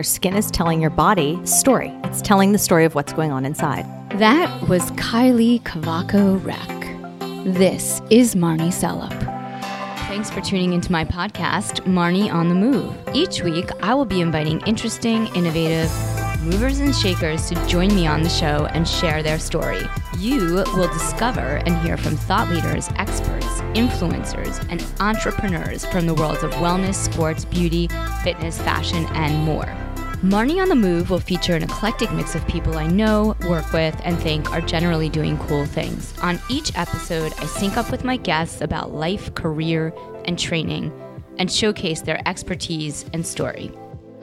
your skin is telling your body story. It's telling the story of what's going on inside. That was Kylie Cavaco Rek. This is Marnie Salup. Thanks for tuning into my podcast, Marnie on the Move. Each week, I will be inviting interesting, innovative, movers and shakers to join me on the show and share their story. You will discover and hear from thought leaders, experts, influencers, and entrepreneurs from the worlds of wellness, sports, beauty, fitness, fashion, and more. Marnie on the Move will feature an eclectic mix of people I know, work with, and think are generally doing cool things. On each episode, I sync up with my guests about life, career, and training, and showcase their expertise and story.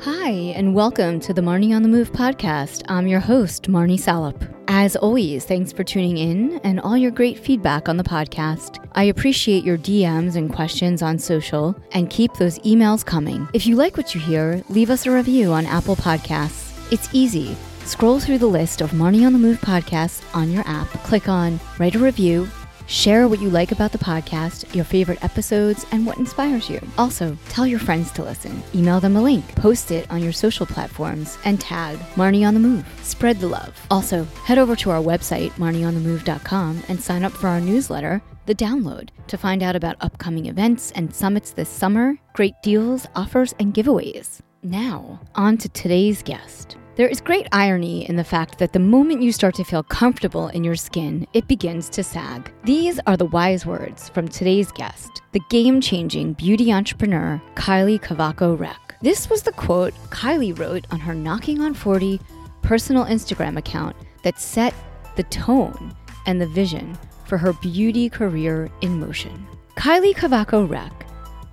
Hi, and welcome to the Marnie on the Move podcast. I'm your host, Marnie Salup. As always, thanks for tuning in and all your great feedback on the podcast. I appreciate your DMs and questions on social, and keep those emails coming. If you like what you hear, leave us a review on Apple Podcasts. It's easy. Scroll through the list of Marnie on the Move podcasts on your app, click on Write a Review, Share what you like about the podcast, your favorite episodes, and what inspires you. Also, tell your friends to listen. Email them a link, post it on your social platforms, and tag Marnie on the Move. Spread the love. Also, head over to our website, marnieonthemove.com, and sign up for our newsletter, The Download, to find out about upcoming events and summits this summer, great deals, offers, and giveaways. Now, on to today's guest. There is great irony in the fact that the moment you start to feel comfortable in your skin, it begins to sag. These are the wise words from today's guest, the game changing beauty entrepreneur, Kylie Cavaco Rek. This was the quote Kylie wrote on her Knocking on 40 personal Instagram account that set the tone and the vision for her beauty career in motion. Kylie Cavaco Rek,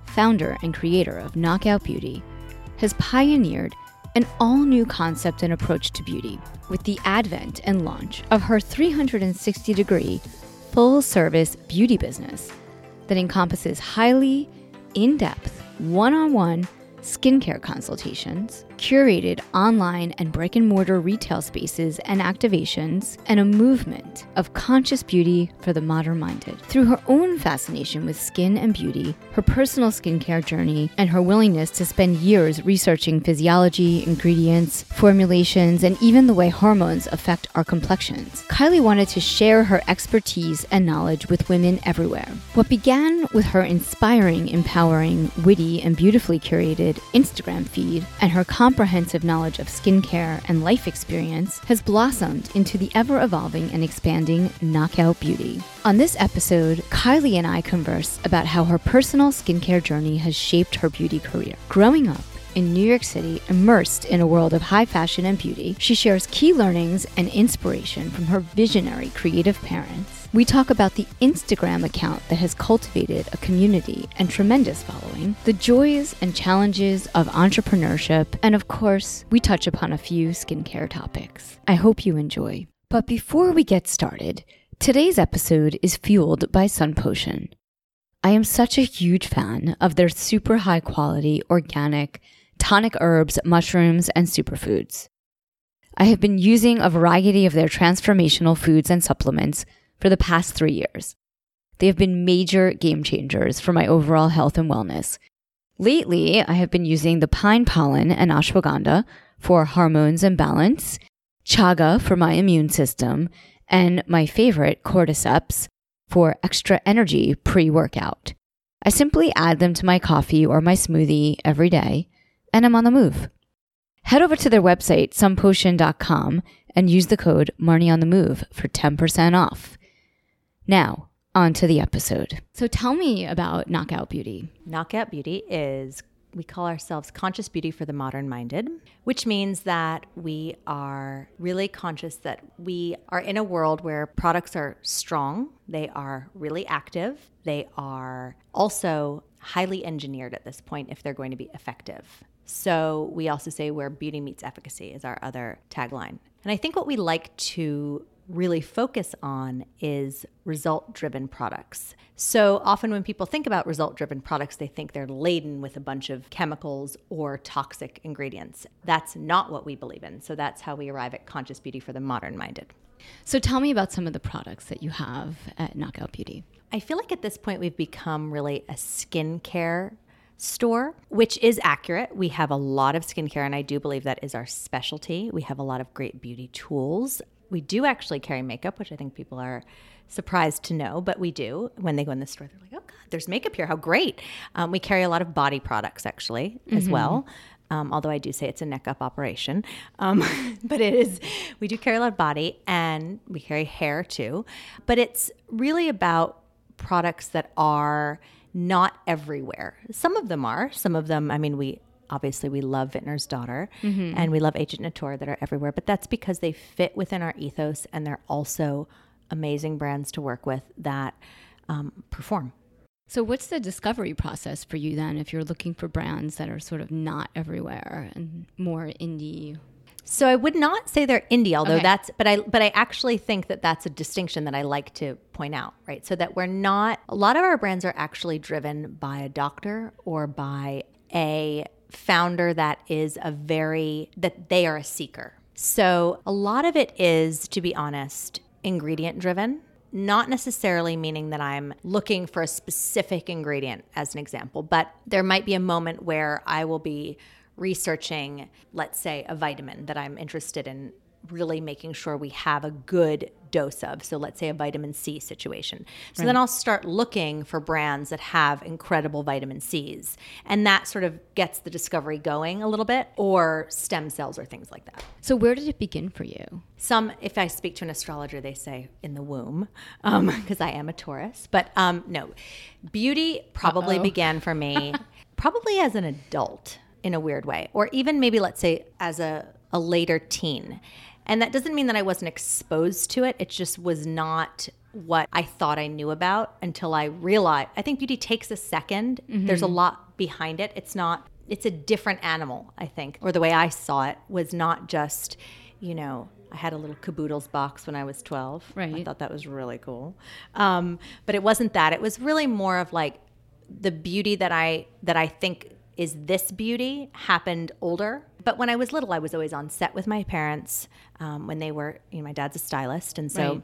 founder and creator of Knockout Beauty, has pioneered an all new concept and approach to beauty with the advent and launch of her 360 degree full service beauty business that encompasses highly in depth, one on one skincare consultations, curated online and brick and mortar retail spaces and activations, and a movement of conscious beauty for the modern minded. Through her own fascination with skin and beauty, her personal skincare journey, and her willingness to spend years researching physiology, ingredients, formulations, and even the way hormones affect our complexions, Kylie wanted to share her expertise and knowledge with women everywhere. What began with her inspiring, empowering, witty, and beautifully curated Instagram feed and her comprehensive knowledge of skincare and life experience has blossomed into the ever evolving and expanding Knockout Beauty. On this episode, Kylie and I converse about how her personal skincare journey has shaped her beauty career. Growing up, in New York City, immersed in a world of high fashion and beauty, she shares key learnings and inspiration from her visionary creative parents. We talk about the Instagram account that has cultivated a community and tremendous following, the joys and challenges of entrepreneurship, and of course, we touch upon a few skincare topics. I hope you enjoy. But before we get started, today's episode is fueled by Sun Potion. I am such a huge fan of their super high quality, organic, tonic herbs, mushrooms, and superfoods. I have been using a variety of their transformational foods and supplements for the past three years. They have been major game changers for my overall health and wellness. Lately, I have been using the pine pollen and ashwagandha for hormones and balance, chaga for my immune system, and my favorite, cordyceps, for extra energy pre workout. I simply add them to my coffee or my smoothie every day, and I'm on the move. Head over to their website, sunpotion.com, and use the code Marnie on the Move for 10% off. Now, on to the episode. So tell me about Knockout Beauty. Knockout Beauty is we call ourselves conscious beauty for the modern minded, which means that we are really conscious that we are in a world where products are strong, they are really active, they are also highly engineered at this point if they're going to be effective. So we also say where beauty meets efficacy is our other tagline. And I think what we like to really focus on is result driven products. So often when people think about result driven products, they think they're laden with a bunch of chemicals or toxic ingredients. That's not what we believe in. So that's how we arrive at conscious beauty for the modern minded. So tell me about some of the products that you have at Knockout Beauty. I feel like at this point we've become really a skincare store, which is accurate. We have a lot of skincare, and I do believe that is our specialty. We have a lot of great beauty tools. We do actually carry makeup, which I think people are surprised to know, but we do. When they go in the store, they're like, oh, God, there's makeup here. How great. Um, we carry a lot of body products actually as well. Um, although I do say it's a neck up operation. Um, but it is, we do carry a lot of body and we carry hair too. But it's really about products that are not everywhere. Some of them are. Some of them, I mean, we obviously we love Vintner's Daughter and we love Agent Nateur that are everywhere, but that's because they fit within our ethos and they're also amazing brands to work with that um, perform. So, what's the discovery process for you then if you're looking for brands that are sort of not everywhere and more indie? So I would not say they're indie, although Okay. that's but I but I actually think that that's a distinction that I like to point out, right? So that we're not a lot of our brands are actually driven by a doctor or by a founder that is a very that they are a seeker. So a lot of it is to be honest, ingredient driven. Not necessarily meaning that I'm looking for a specific ingredient as an example, but there might be a moment where I will be researching, let's say, a vitamin that I'm interested in really making sure we have a good dose of. So let's say a vitamin C situation. So then I'll start looking for brands that have incredible vitamin C's. And that sort of gets the discovery going a little bit, or stem cells or things like that. So, where did it begin for you? Some, if I speak to an astrologer, they say in the womb, because I am a Taurus. But um, no, beauty probably Uh-oh. began for me probably as an adult in a weird way, or even maybe let's say as a, a later teen. And that doesn't mean that I wasn't exposed to it. It just was not what I thought I knew about until I realized. I think beauty takes a 2nd There's a lot behind it. It's not, it's a different animal, I think. Or the way I saw it was not just, you know, I had a little caboodles box when I was 12. Right. I thought that was really cool. Um, but it wasn't that. It was really more of like the beauty that I that I think is this beauty happened older. But when I was little, I was always on set with my parents um, when they were. You know, my dad's a stylist, and so Right.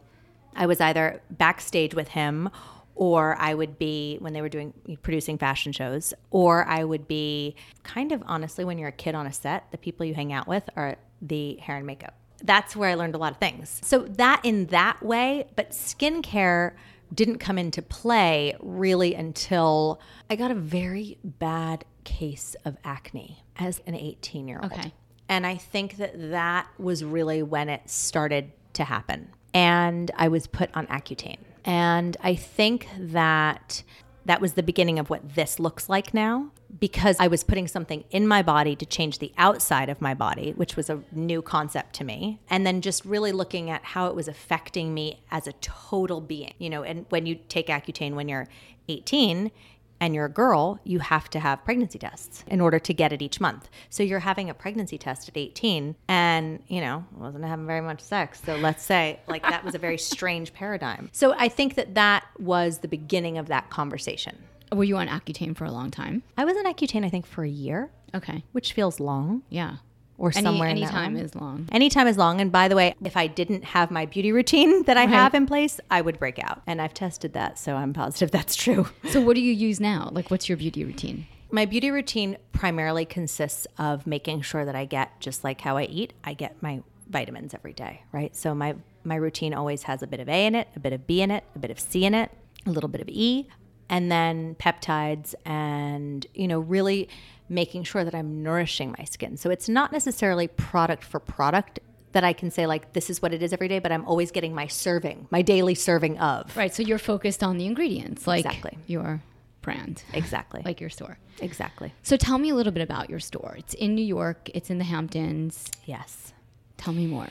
I was either backstage with him. Or I would be when they were doing producing fashion shows, or I would be kind of honestly when you're a kid on a set, the people you hang out with are the hair and makeup that's where I learned a lot of things. So that in that way, but skincare didn't come into play really until I got a very bad case of acne as an 18 year old. Okay. And I think that that was really when it started to happen. And I was put on Accutane. And I think that that was the beginning of what this looks like now because I was putting something in my body to change the outside of my body, which was a new concept to me. And then just really looking at how it was affecting me as a total being. You know, and when you take Accutane when you're 18, and you're a girl, you have to have pregnancy tests in order to get it each month. So you're having a pregnancy test at 18 and, you know, wasn't having very much sex. So let's say like that was a very strange paradigm. So I think that that was the beginning of that conversation. Were you on Accutane for a long time? I was on Accutane, I think, for a year, Okay. which feels long Yeah. Or Any, somewhere in any that time realm. is long. Anytime is long. And by the way, if I didn't have my beauty routine that I have in place, I would break out. And I've tested that, so I'm positive that's true. So, what do you use now? Like, what's your beauty routine? My beauty routine primarily consists of making sure that I get just like how I eat, I get my vitamins every day, right? So my my routine always has a bit of A in it, a bit of B in it, a bit of C in it, a little bit of E, and then peptides and you know really making sure that I'm nourishing my skin. So it's not necessarily product for product that I can say like this is what it is every day, but I'm always getting my serving, my daily serving of. Right. So, you're focused on the ingredients, like Exactly. your brand, Exactly. like your store. exactly. So, tell me a little bit about your store. It's in New York, it's in the Hamptons. Yes. Tell me more.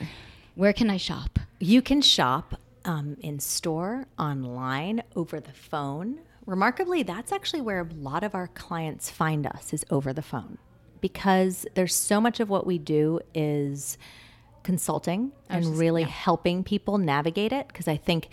Where can I shop? You can shop um, in store, online, over the phone. Remarkably, that's actually where a lot of our clients find us is over the phone because there's so much of what we do is consulting and really helping people navigate it because I think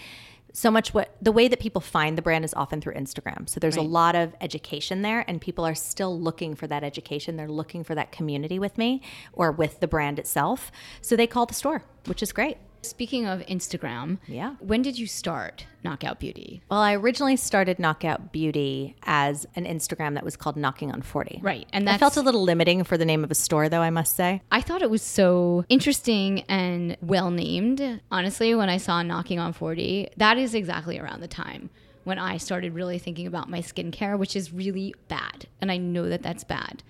so much what the way that people find the brand is often through Instagram. So there's a lot of education there and people are still looking for that education. They're looking for that community with me or with the brand itself. So they call the store, which is great. Speaking of Instagram, Yeah. When did you start Knockout Beauty? Well, I originally started Knockout Beauty as an Instagram that was called Knocking on 40. Right, and that felt a little limiting for the name of a store, though, I must say. I thought it was so interesting and well named. Honestly, when I saw Knocking on 40, that is exactly around the time when I started really thinking about my skincare, which is really bad. And I know that that's bad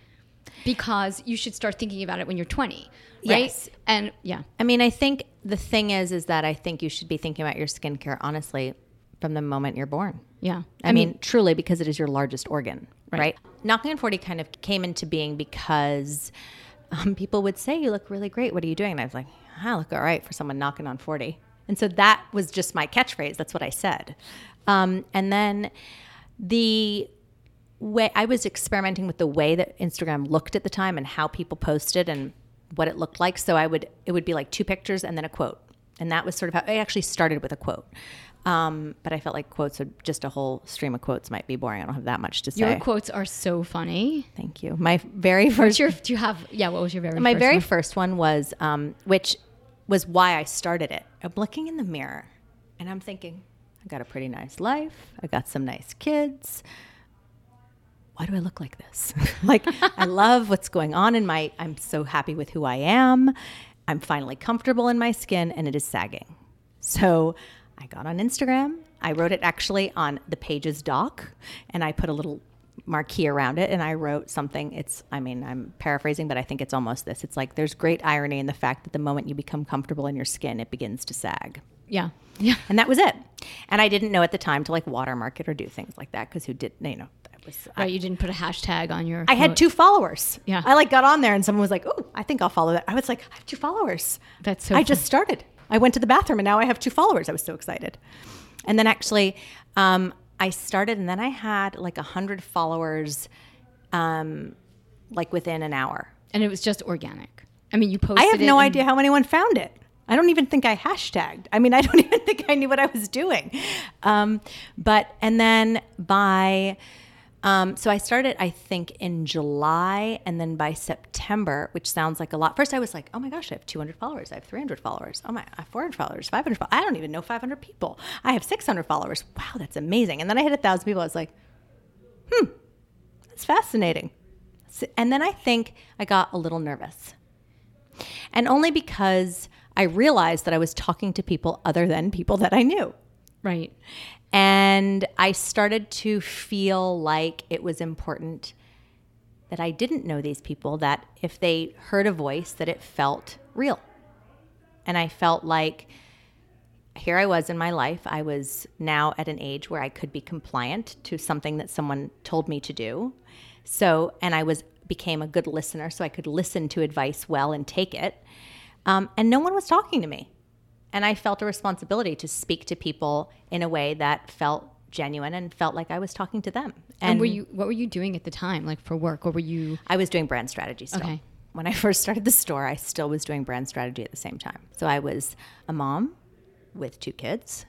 because you should start thinking about it when you're 20, right? Yes. And yeah, I mean, I think the thing is, is that I think you should be thinking about your skincare, honestly, from the moment you're born. yeah. I, mean, truly, because it is your largest organ, right? Right. Knocking on 40 kind of came into being because um, people would say, You look really great. What are you doing? And I was like, I look all right for someone knocking on 40. And so that was just my catchphrase. That's what I said. Um, and then the way I was experimenting with the way that Instagram looked at the time and how people posted and what it looked like. So I would, it would be like two pictures and then a quote. And that was sort of how I actually started with a quote. Um, but I felt like quotes would just a whole stream of quotes might be boring. I don't have that much to say. Your quotes are so funny. Thank you. My very first, your, do you have, yeah, what was your very my first very one? first one was, um, which was why I started it. I'm looking in the mirror and I'm thinking, I got a pretty nice life. I got some nice kids. Why do I look like this? like, I love what's going on in my, I'm so happy with who I am. I'm finally comfortable in my skin and it is sagging. So I got on Instagram. I wrote it actually on the pages doc and I put a little marquee around it and I wrote something. It's, I mean, I'm paraphrasing, but I think it's almost this. It's like there's great irony in the fact that the moment you become comfortable in your skin, it begins to sag. Yeah. Yeah. And that was it. And I didn't know at the time to like watermark it or do things like that because who did, you know, was, I, Right. You didn't put a hashtag on your. I had two followers. Yeah. I like got on there and someone was like, oh, I think I'll follow that. I was like, I have two followers. That's so I just started. I went to the bathroom and now I have two followers. I was so excited. And then actually, um, I started and then I had like a hundred followers, um, like within an hour. And it was just organic. I mean, you posted I have no idea how anyone found it. I don't even think I hashtagged. I mean, I don't even think I knew what I was doing. Um, but, and then by, um, so I started, I think, in July, and then by September, which sounds like a lot. First, I was like, "Oh my gosh, I have 200 followers. I have 300 followers. Oh my, I have 400 followers, 500. followers. I don't even know 500 people. I have 600 followers. Wow, that's amazing." And then I hit a thousand people. I was like, "Hmm, that's fascinating." And then I think I got a little nervous, and only because I realized that I was talking to people other than people that I knew. Right. And I started to feel like it was important that I didn't know these people, that if they heard a voice, that it felt real. And I felt like here I was in my life. I was now at an age where I could be compliant to something that someone told me to do. So, and I was became a good listener, so I could listen to advice well and take it. Um, and no one was talking to me. And I felt a responsibility to speak to people in a way that felt genuine and felt like I was talking to them. And, were you? What were you doing at the time, like for work, or were you? I was doing brand strategy still. Okay. When I first started the store, I still was doing brand strategy at the same time. So I was a mom with two kids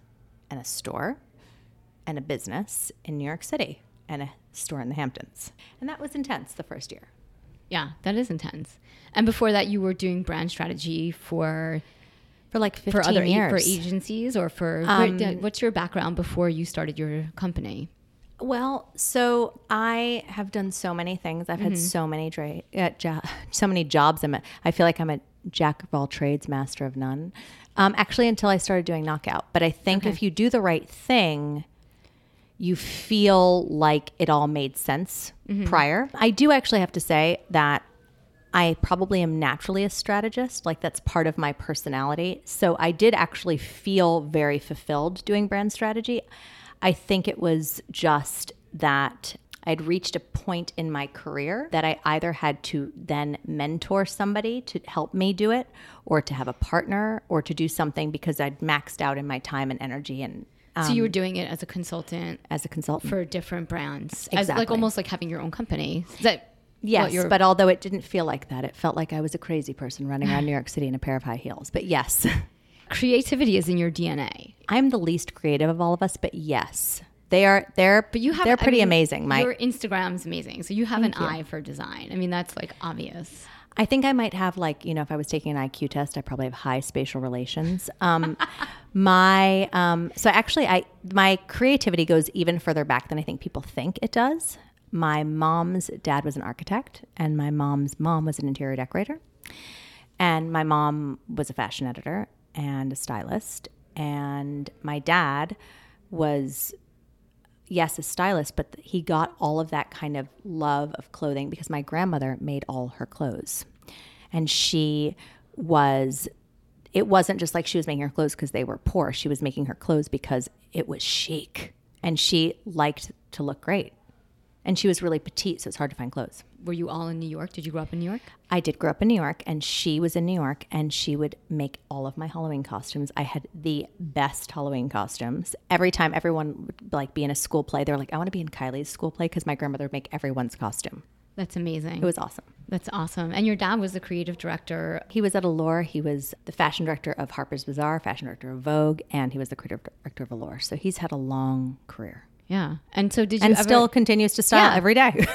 and a store and a business in New York City and a store in the Hamptons. And that was intense the first year. Yeah, that is intense. And before that, you were doing brand strategy for For like 15 for other years. for agencies or for Um, what's your background before you started your company? Well, so I have done so many things. I've Mm-hmm. had so many dra- uh, jo- so many jobs. I'm a, I feel like I'm a jack of all trades, master of none. Um, actually, until I started doing Knockout. But I think if you do the right thing, you feel like it all made sense Mm-hmm. prior. I do actually have to say that I probably am naturally a strategist. Like that's part of my personality. So I did actually feel very fulfilled doing brand strategy. I think it was just that I'd reached a point in my career that I either had to then mentor somebody to help me do it, or to have a partner, or to do something because I'd maxed out in my time and energy and so you were um, doing it as a consultant as a consultant. for different brands, as like almost like having your own company. Is that Yes, you're- but although it didn't feel like that, it felt like I was a crazy person running around New York City in a pair of high heels. But yes, creativity is in your DNA. I'm the least creative of all of us. But yes, they are. They're. But you have They're I pretty mean, amazing. My. your Instagram's amazing, so you have an eye for design. I mean, that's like obvious. I think I might have like you know if I was taking an IQ test, I probably have high spatial relations. Um, my um, so actually, I my creativity goes even further back than I think people think it does. My mom's dad was an architect, and my mom's mom was an interior decorator, and my mom was a fashion editor and a stylist, and my dad was yes, a stylist, but he got all of that kind of love of clothing because my grandmother made all her clothes. And she was, it wasn't just like she was making her clothes because they were poor. She was making her clothes because it was chic and she liked to look great. And she was really petite, so it's hard to find clothes. Were you all in New York? Did you grow up in New York? I did grow up in New York, and she was in New York, and she would make all of my Halloween costumes. I had the best Halloween costumes. Every time everyone would like be in a school play, they were like, "I want to be in Kylie's school play" because my grandmother would make everyone's costume. That's amazing. It was awesome. That's awesome. And your dad was the creative director. He was at Allure. He was the fashion director of Harper's Bazaar, fashion director of Vogue, and he was the creative director of Allure. So he's had a long career. Yeah. And so did you and ever, still continues to style Yeah. every day.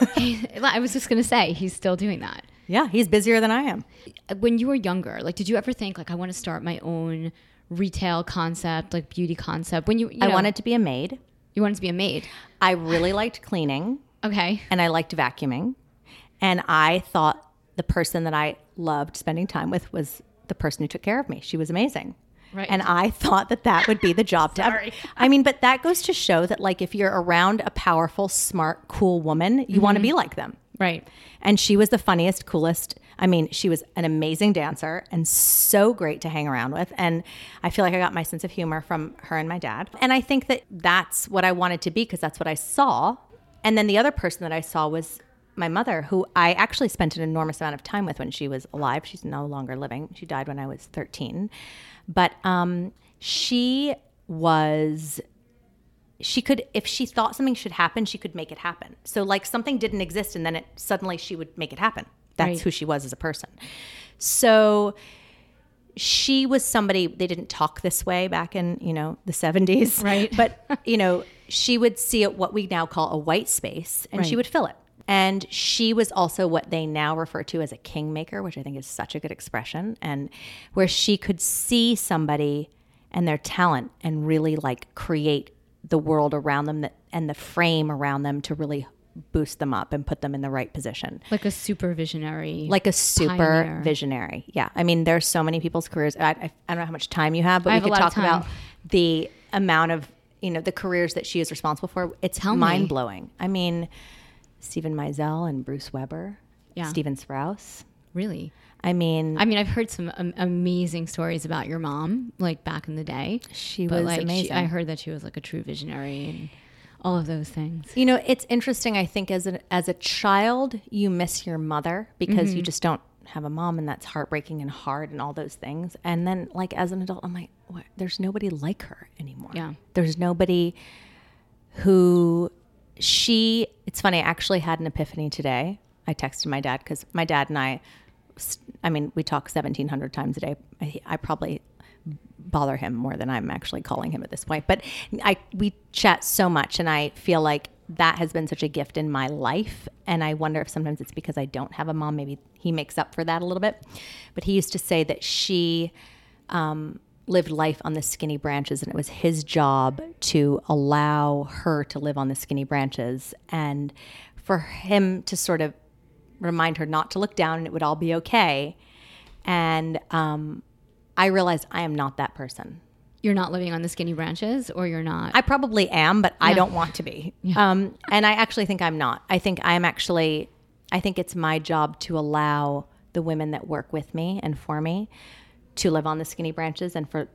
I was just going to say he's still doing that. yeah, he's busier than I am. Uh, when you were younger, like did you ever think like I want to start my own retail concept, like beauty concept? When you, you I wanted to be a maid. you wanted to be a maid. I really liked cleaning. Okay. and I liked vacuuming. And I thought the person that I loved spending time with was the person who took care of me. She was amazing. Right. And I thought that that would be the job to Sorry. I mean, but that goes to show that like if you're around a powerful, smart, cool woman, you want to mm-hmm. be like them. Right. And she was the funniest, coolest. I mean, she was an amazing dancer and so great to hang around with. And I feel like I got my sense of humor from her and my dad. And I think that that's what I wanted to be because that's what I saw. And then the other person that I saw was my mother, who I actually spent an enormous amount of time with when she was alive. She's no longer living. She died when I was 13. But um, she was she could if she thought something should happen she could make it happen so like something didn't exist and then it suddenly she would make it happen that's Right. who she was as a person so she was somebody they didn't talk this way back in you know the 70s Right. but you know she would see what we now call a white space and she would fill it and she was also what they now refer to as a kingmaker which i think is such a good expression and where she could see somebody and their talent and really like create the world around them that, and the frame around them to really boost them up and put them in the right position Like a super visionary. like a super Pioneer. visionary. Yeah. I mean, there's so many people's careers. I, I, I don't know how much time you have, but I we have could talk about the amount of, you know, the careers that she is responsible for. It's Tell me. mind blowing. I mean, Steven Meisel and Bruce Weber, Yeah. Stephen Sprouse. really. I mean, I mean, I've heard some um, amazing stories about your mom, like back in the day. she was like, she- amazing. I heard that she was like a true visionary and all of those things. You know, it's interesting. I think as a as a child, you miss your mother because Mm-hmm. you just don't have a mom, and that's heartbreaking and hard, and all those things. And then, like as an adult, I'm like, what? there's nobody like her anymore. Yeah. there's nobody who she. It's funny. I actually had an epiphany today. I texted my dad because my dad and I. I mean, we talk 1,700 times a day. I, I probably bother him more than I'm actually calling him at this point. But I we chat so much and I feel like that has been such a gift in my life and I wonder if sometimes it's because I don't have a mom maybe he makes up for that a little bit. But he used to say that she um, lived life on the skinny branches and it was his job to allow her to live on the skinny branches and for him to sort of remind her not to look down and it would all be okay. And um, I realized I am not that person. You're not living on the skinny branches, or you're not. I probably am, but I don't want to be. Um, and I actually think I'm not. I think I'm actually, I think it's my job to allow the women that work with me and for me to live on the skinny branches and for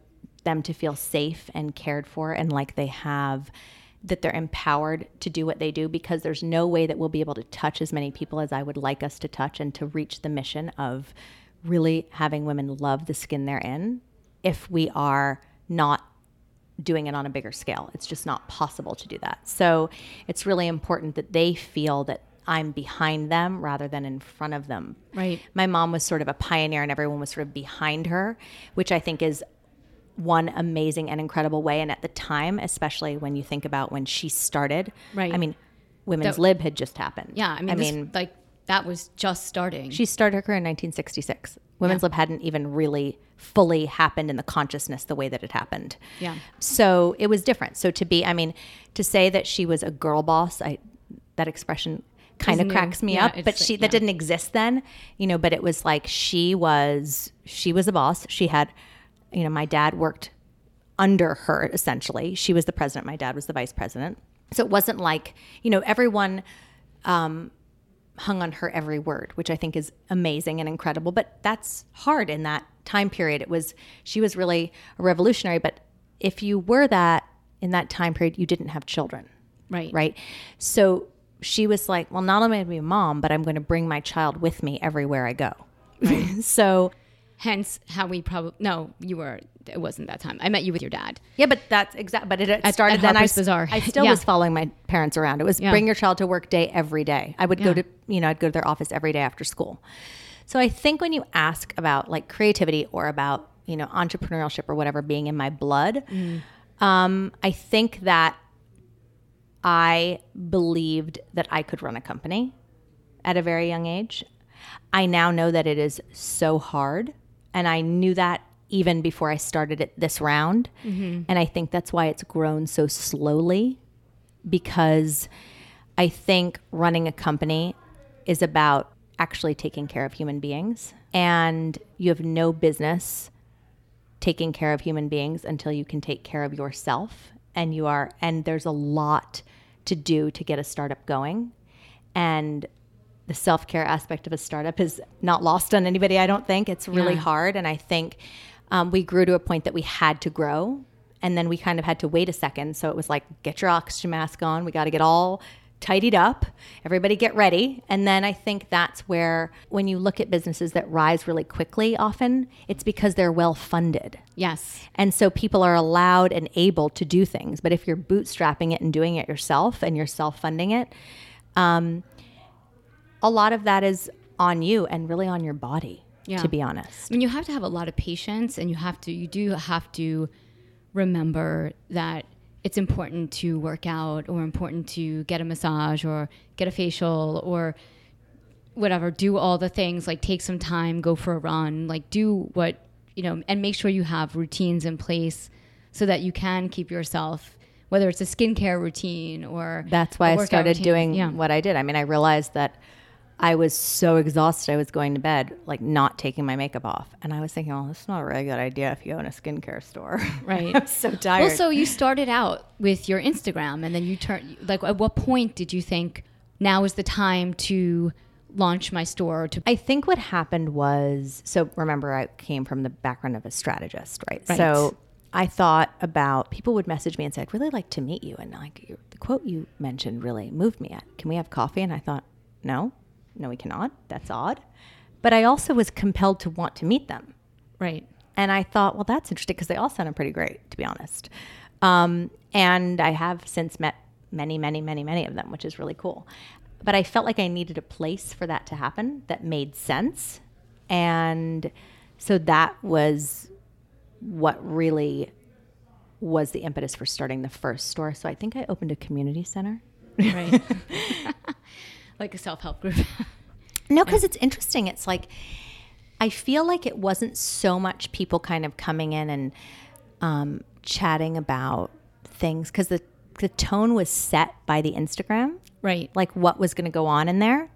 them to feel safe and cared for and like they have that they're empowered to do what they do because there's no way that we'll be able to touch as many people as I would like us to touch and to reach the mission of really having women love the skin they're in if we are not doing it on a bigger scale. It's just not possible to do that. So it's really important that they feel that I'm behind them rather than in front of them. Right. My mom was sort of a pioneer and everyone was sort of behind her, which I think is one amazing and incredible way. And at the time, especially when you think about when she started, Right. I mean, Women's That- Lib had just happened. yeah, I mean, I this, mean, like that was just starting. She started her career in 1966. Women's lib hadn't even really fully happened in the consciousness the way that it happened. Yeah. So it was different. So to be, I mean, to say that she was a girl boss, I that expression kind of cracks me Yeah, up. But she yeah. that didn't exist then, you know. But it was like she was she was a boss. She had, you know, my dad worked under her essentially. She was the president. My dad was the vice president. So it wasn't like you know everyone um, hung on her every word, which I think is amazing and incredible. But that's hard in that time period. It was she was really a revolutionary. But if you were that in that time period, you didn't have children right. right? So she was like, well, not only am I going to be a mom, but I'm going to bring my child with me everywhere I go. so Hence how we probably no, you were it wasn't that time. I met you with your dad. yeah, but that's exact. But it, it started at then. I, Harper's Bazaar. I still Yeah. was following my parents around. It was Yeah. bring your child to work day every day. I would go to you know I'd go to their office every day after school. So I think when you ask about like creativity or about you know entrepreneurship or whatever being in my blood, Mm. um, I think that I believed that I could run a company at a very young age. I now know that it is so hard. And I knew that even before I started it this round. Mm-hmm. And I think that's why it's grown so slowly because I think running a company is about actually taking care of human beings. And you have no business taking care of human beings until you can take care of yourself and you are and there's a lot to do to get a startup going. And the self-care aspect of a startup is not lost on anybody i don't think. It's really Yeah. hard and i think um, we grew to a point that we had to grow and then we kind of had to wait a second. So it was like get your oxygen mask on. We got to get all tidied up everybody get ready and then i think that's where when you look at businesses that rise really quickly often it's because they're well funded Yes. and so people are allowed and able to do things. But if you're bootstrapping it and doing it yourself and you're self funding it, um, a lot of that is on you and really on your body, Yeah. to be honest. I mean, you have to have a lot of patience, and you have to, you do have to remember that it's important to work out, or important to get a massage, or get a facial, or whatever. Do all the things like take some time, go for a run, like do what you know, and make sure you have routines in place so that you can keep yourself. Whether it's a skincare routine or That's why I started routine. doing yeah. what I did. I mean, I realized that I was so exhausted. I was going to bed, like not taking my makeup off. And I was thinking, oh, this is not a really good idea if you own a skincare store. Right. I'm so tired. Well, so you started out with your Instagram, and then you turned. Like, at what point did you think now is the time to launch my store? To I think what happened was so remember I came from the background of a strategist, right? Right. So I thought about people would message me and say, I'd really like to meet you. And like the quote you mentioned really moved me. Can we have coffee? And I thought, no, no, we cannot. That's odd. But I also was compelled to want to meet them. right, And I thought, well, that's interesting because they all sounded pretty great, to be honest. Um, and I have since met many, many, many, many of them, which is really cool. But I felt like I needed a place for that to happen that made sense. And so that was what really was the impetus for starting the first store. So I think I opened a community center. right, like a self help group. No, because it's interesting. It's like I feel like it wasn't so much people kind of coming in and um, chatting about things because the the tone was set by the Instagram, right, like what was going to go on in there.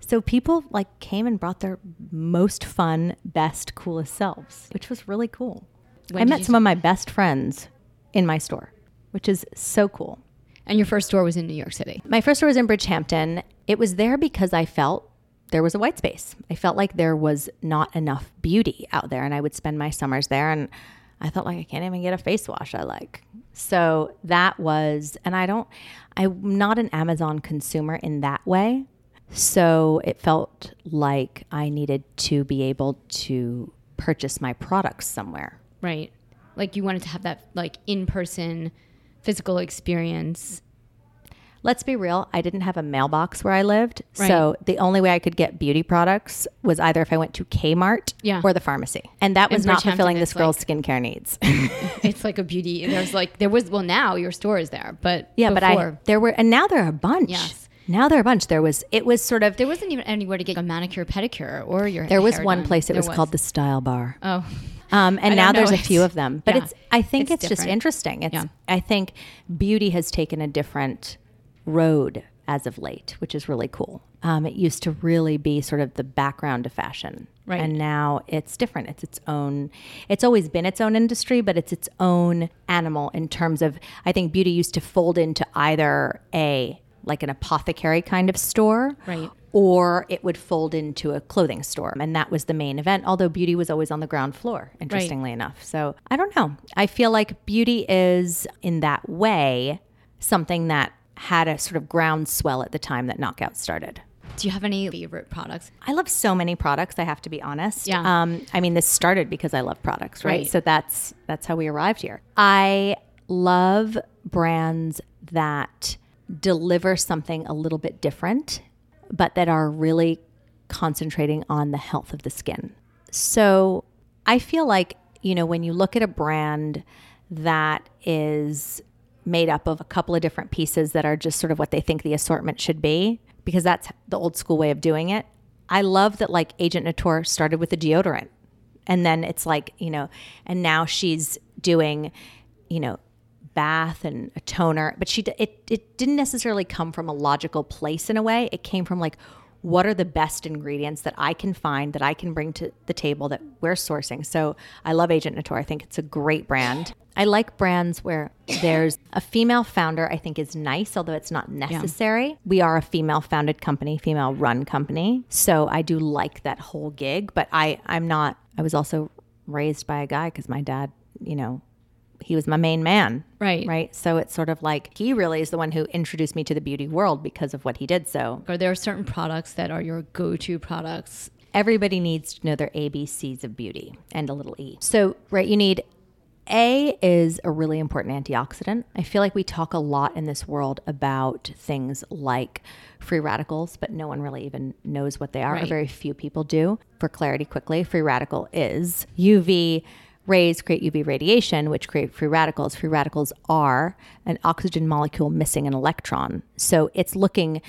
So people like came and brought their most fun, best, coolest selves, which was really cool. When I met some of my best friends in my store, which is so cool. and your first store was in New York City. My first store was in Bridgehampton. It was there because I felt there was a white space. I felt like there was not enough beauty out there, and I would spend my summers there. And I felt like I can't even get a face wash I like. So that was, and I don't, I'm not an Amazon consumer in that way. So it felt like I needed to be able to purchase my products somewhere. Right, like you wanted to have that like in person, physical experience. Let's be real, I didn't have a mailbox where I lived. Right. So the only way I could get beauty products was either if I went to Kmart Yeah. or the pharmacy. And that was not fulfilling this girl's skincare needs. It's like a beauty. There's like there was well now your store is there, but yeah, but I there were and now there are a bunch. Yes. Now there are a bunch. There was it was sort of There wasn't even anywhere to get a manicure, pedicure, or your. there was one done. place. It There was, called the Style Bar. Oh, Um, and I now there's a few of them, but Yeah. it's. I think It's it's, just interesting. It's. Yeah. I think beauty has taken a different road as of late, which is really cool. Um, it used to really be sort of the background of fashion, Right. And now it's different. It's its own. It's always been its own industry, but it's its own animal in terms of. I think beauty used to fold into either a like an apothecary kind of store, Right. or it would fold into a clothing store. And that was the main event, although beauty was always on the ground floor, interestingly enough. So I don't know. I feel like beauty is, in that way, something that had a sort of groundswell at the time that Knockout started. do you have any favorite products? I love so many products. I have to be honest. Yeah. Um, I mean, this started because I love products, right? Right. So that's that's how we arrived here. I love brands that deliver something a little bit different, but that are really concentrating on the health of the skin. So I feel like you know when you look at a brand that is made up of a couple of different pieces that are just sort of what they think the assortment should be because that's the old school way of doing it. I love that like Agent Nateur started with a deodorant and then it's like, you know, and now she's doing, you know, bath and a toner, but she it it didn't necessarily come from a logical place in a way. It came from like what are the best ingredients that I can find that I can bring to the table that we're sourcing. So I love Agent Nateur. I think it's a great brand. I like brands where there's a female founder, I think is nice, although it's not necessary. We are a female founded company, female run company. So I do like that whole gig, but I, I'm not, I was also raised by a guy because my dad, you know, he was my main man. Right. Right. So it's sort of like he really is the one who introduced me to the beauty world because of what he did. So Are there certain products that are your go-to products? everybody needs to know their ABCs of beauty and a little E. So, right, you need A is a really important antioxidant. I feel like we talk a lot in this world about things like free radicals, but no one really even knows what they are, or very few people do. For clarity, quickly, free radical is UV rays create UV radiation, which create free radicals. Free radicals are an oxygen molecule missing an electron. So it's looking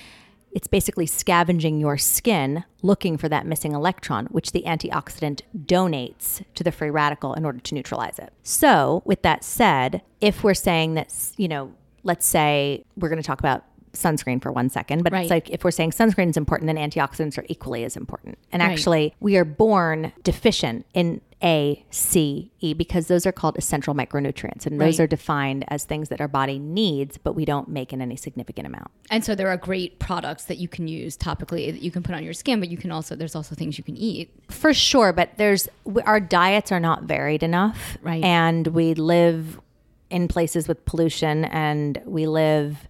it's basically scavenging your skin looking for that missing electron, which the antioxidant donates to the free radical in order to neutralize it. So, with that said, if we're saying that, you know, let's say we're going to talk about sunscreen for one second, but Right. it's like if we're saying sunscreen is important, then antioxidants are equally as important. And Right. actually, we are born deficient in A, C, E because those are called essential micronutrients. And those Right. are defined as things that our body needs, but we don't make in any significant amount. And so there are great products that you can use topically that you can put on your skin, but you can also there's also things you can eat. For sure, but there's our diets are not varied enough, Right. And we live in places with pollution, and we live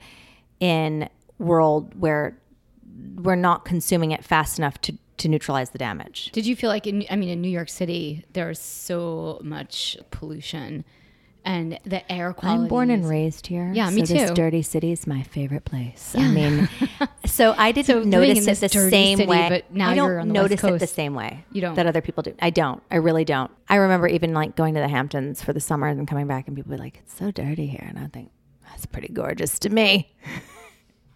in world where we're not consuming it fast enough to to neutralize the damage. Did you feel like in I mean in New York City there's so much pollution and the air quality I'm born and raised here. Yeah, me so This too. dirty city is my favorite place. I mean, so I didn't So notice it the same city, way. but now I don't you're on the notice it the same way. You don't. that other people do. I don't. I really don't. I remember even like going to the Hamptons for the summer and coming back, and people be like, "It's so dirty here," and I think that's pretty gorgeous to me.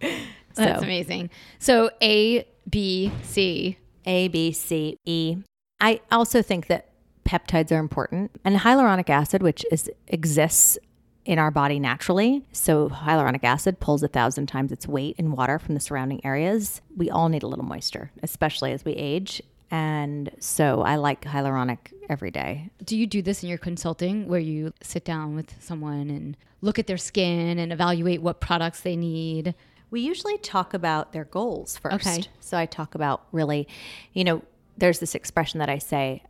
That's amazing. So A, B, C. A, B, C, E. I also think that peptides are important, and hyaluronic acid, which is exists in our body naturally. So hyaluronic acid pulls a thousand times its weight in water from the surrounding areas. We all need a little moisture, especially as we age. And so I like hyaluronic every day. Do you do this in your consulting where you sit down with someone and look at their skin and evaluate what products they need? We usually talk about their goals first. Okay. So I talk about really, you know, there's this expression that I say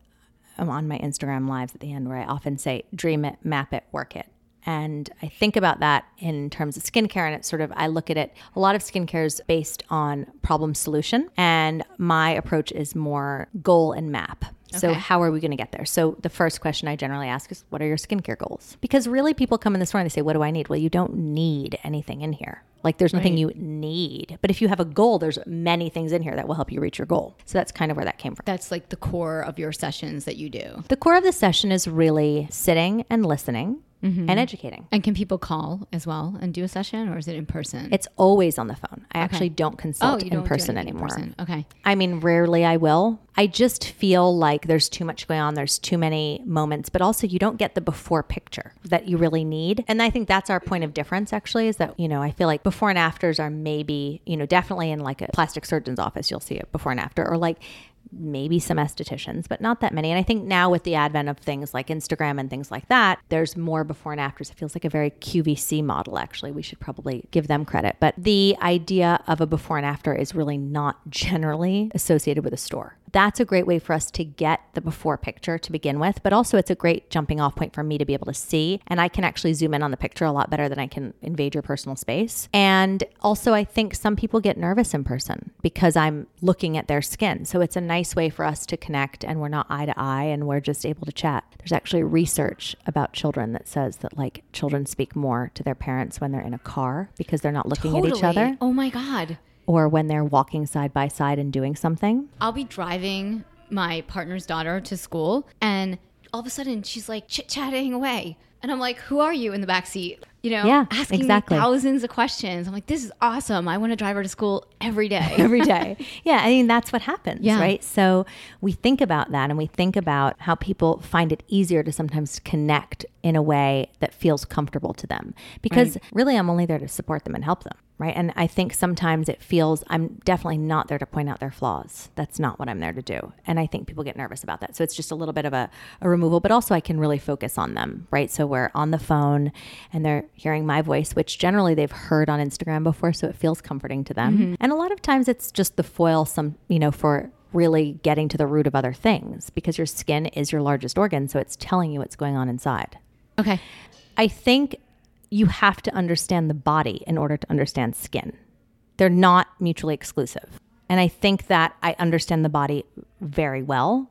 um, on my Instagram lives at the end where I often say, dream it, map it, work it. And I think about that in terms of skincare, and it's sort of, I look at it, a lot of skincare is based on problem solution. And my approach is more goal and map. So, Okay. how are we going to get there? So, the first question I generally ask is, What are your skincare goals? Because really, people come in the store and they say, What do I need? Well, you don't need anything in here. Like, there's nothing Right. you need. But if you have a goal, there's many things in here that will help you reach your goal. So, that's kind of where that came from. That's like the core of your sessions that you do. The core of the session is really sitting and listening Mm-hmm. and educating. And can people call as well and do a session, or is it in person? It's always on the phone. I actually don't consult oh, you in don't person anything in anymore. person. Okay. I mean, rarely I will. I just feel like there's too much going on. There's too many moments, but also you don't get the before picture that you really need. And I think that's our point of difference actually is that, you know, I feel like before and afters are maybe, you know, definitely in like a plastic surgeon's office, you'll see it before and after, or like maybe some estheticians, but not that many. And I think now with the advent of things like Instagram and things like that, there's more before and afters. It feels like a very QVC model, actually. We should probably give them credit. But the idea of a before and after is really not generally associated with a store. That's a great way for us to get the before picture to begin with, but also it's a great jumping off point for me to be able to see. And I can actually zoom in on the picture a lot better than I can invade your personal space. And also, I think some people get nervous in person because I'm looking at their skin. So it's a nice way for us to connect and we're not eye to eye and we're just able to chat. There's actually research about children that says that like children speak more to their parents when they're in a car because they're not looking at each other Oh my god. Or when they're walking side by side and doing something. I'll be driving my partner's daughter to school, and all of a sudden she's like chit chatting away, and I'm like, "Who are you in the back seat?" You know, Yeah, asking exactly. thousands of questions. I'm like, "This is awesome. I want to drive her to school every day." every day. yeah, I mean that's what happens, Yeah. right? So we think about that and we think about how people find it easier to sometimes connect in a way that feels comfortable to them. Because really I'm only there to support them and help them, right? And I think sometimes it feels I'm definitely not there to point out their flaws. That's not what I'm there to do. And I think people get nervous about that. So it's just a little bit of a, a removal, but also I can really focus on them, right? So we're on the phone and they're hearing my voice, which generally they've heard on Instagram before, so it feels comforting to them. Mm-hmm. And a lot of times it's just the foil some, you know, for really getting to the root of other things because your skin is your largest organ, so it's telling you what's going on inside. okay. I think you have to understand the body in order to understand skin. They're not mutually exclusive. And I think that I understand the body very well.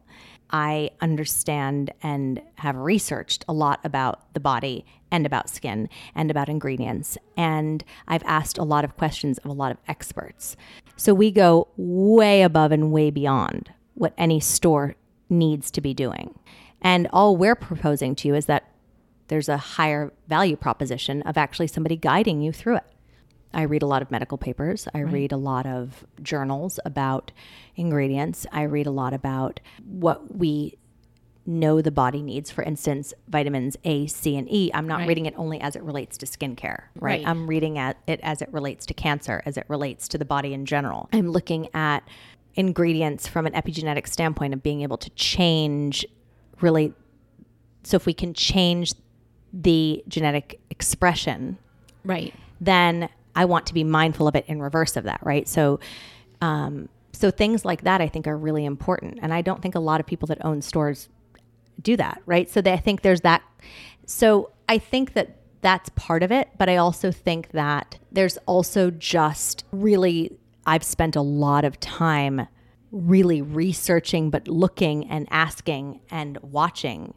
I understand and have researched a lot about the body and about skin and about ingredients. And I've asked a lot of questions of a lot of experts. So we go way above and way beyond what any store needs to be doing. And all we're proposing to you is that there's a higher value proposition of actually somebody guiding you through it. I read a lot of medical papers. I read a lot of journals about ingredients. I read a lot about what we know the body needs. For instance, vitamins A, C, and E. I'm not Right. reading it only as it relates to skincare, right? Right. I'm reading at it as it relates to cancer, as it relates to the body in general. I'm looking at ingredients from an epigenetic standpoint of being able to change really so if we can change the genetic expression Right. then I want to be mindful of it in reverse of that, right? So, um, so things like that I think are really important, and I don't think a lot of people that own stores do that, right? So they, I think there's that. So I think that that's part of it, but I also think that there's also just really I've spent a lot of time really researching, but looking and asking and watching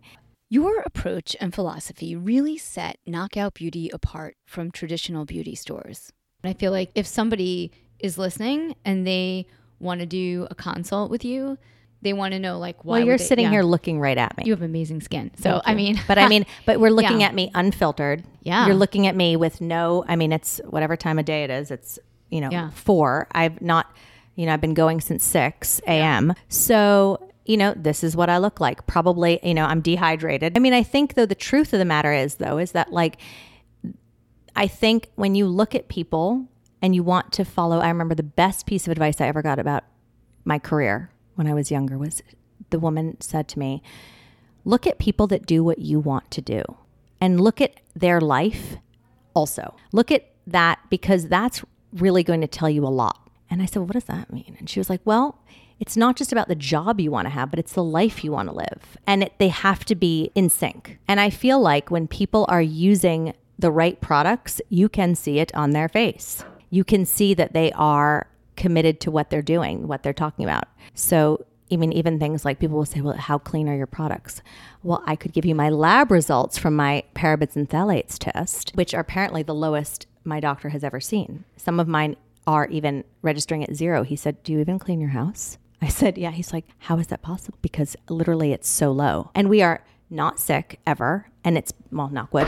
Your approach and philosophy really set Knockout Beauty apart from traditional beauty stores. And I feel like if somebody is listening and they want to do a consult with you, they want to know like why Well, you're they- sitting yeah. here looking right at me. You have amazing skin. So I mean, but I mean, but we're looking Yeah. at me unfiltered. Yeah. You're looking at me with no, I mean, it's whatever time of day it is. It's, you know, Yeah. four. I've not, you know, I've been going since 6 a.m. So, you know, this is what I look like. Probably, you know, I'm dehydrated. I mean, I think though the truth of the matter is though, is that like, I think when you look at people and you want to follow, I remember the best piece of advice I ever got about my career when I was younger was the woman said to me, look at people that do what you want to do and look at their life also. Look at that because that's really going to tell you a lot. And I said, well, what does that mean? And she was like, well, it's not just about the job you want to have, but it's the life you want to live. And it, they have to be in sync. And I feel like when people are using the right products, you can see it on their face. You can see that they are committed to what they're doing, what they're talking about. So, I mean, even things like people will say, well, how clean are your products? Well, I could give you my lab results from my parabens and phthalates test, which are apparently the lowest my doctor has ever seen. Some of mine are even registering at zero. He said, Do you even clean your house? I said, Yeah. He's like, How is that possible? Because literally it's so low. And we are not sick ever. And it's, well, not good.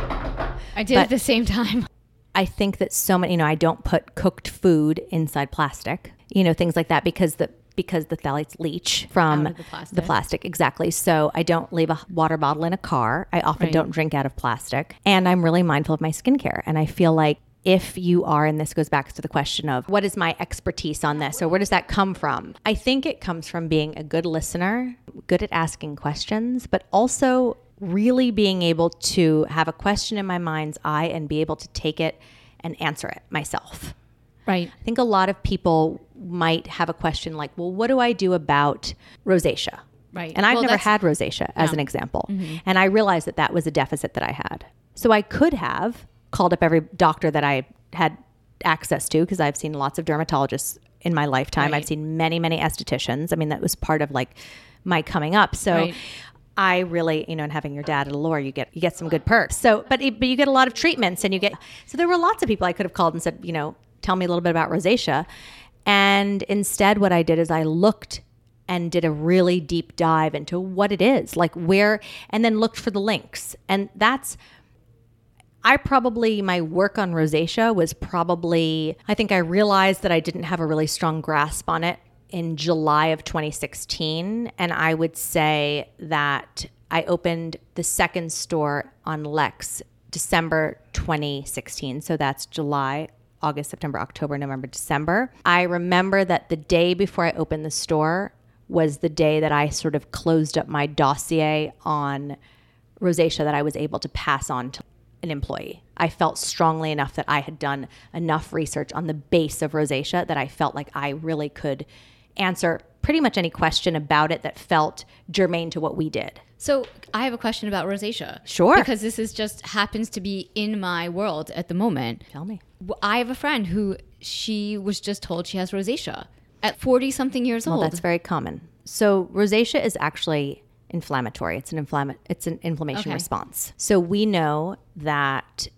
I did But- at the same time. I think that so many, you know, I don't put cooked food inside plastic, you know, things like that because the because the phthalates leach from the plastic. the plastic. Exactly. So I don't leave a water bottle in a car. I often Right. don't drink out of plastic. And I'm really mindful of my skincare. And I feel like if you are, and this goes back to the question of what is my expertise on this or where does that come from? I think it comes from being a good listener, good at asking questions, but also really being able to have a question in my mind's eye and be able to take it and answer it myself. Right. I think a lot of people might have a question like, well, what do I do about rosacea? Right. And I've Well, never had rosacea as an example. Mm-hmm. And I realized that that was a deficit that I had. So I could have called up every doctor that I had access to because I've seen lots of dermatologists in my lifetime. Right. I've seen many, many estheticians. I mean, that was part of like my coming up. So Right. I really, you know, and having your dad at Allure, you get you get some good perks. So, but it- but you get a lot of treatments, and you get so there were lots of people I could have called and said, you know, tell me a little bit about rosacea, and instead, what I did is I looked and did a really deep dive into what it is, like where, and then looked for the links, and that's. I probably, my work on rosacea was probably, I think I realized that I didn't have a really strong grasp on it in July of 2016. And I would say that I opened the second store on Lex December 2016. So that's July, August, September, October, November, December. I remember that the day before I opened the store was the day that I sort of closed up my dossier on rosacea that I was able to pass on to an employee. I felt strongly enough that I had done enough research on the base of rosacea that I felt like I really could answer pretty much any question about it that felt germane to what we did. So I have a question about rosacea. Sure. Because this is just happens to be in my world at the moment. Tell me. I have a friend who she was just told she has rosacea at 40 something years Well, old. that's very common. So rosacea is actually inflammatory. It's an inflama- it's an inflammation Okay. response. So we know that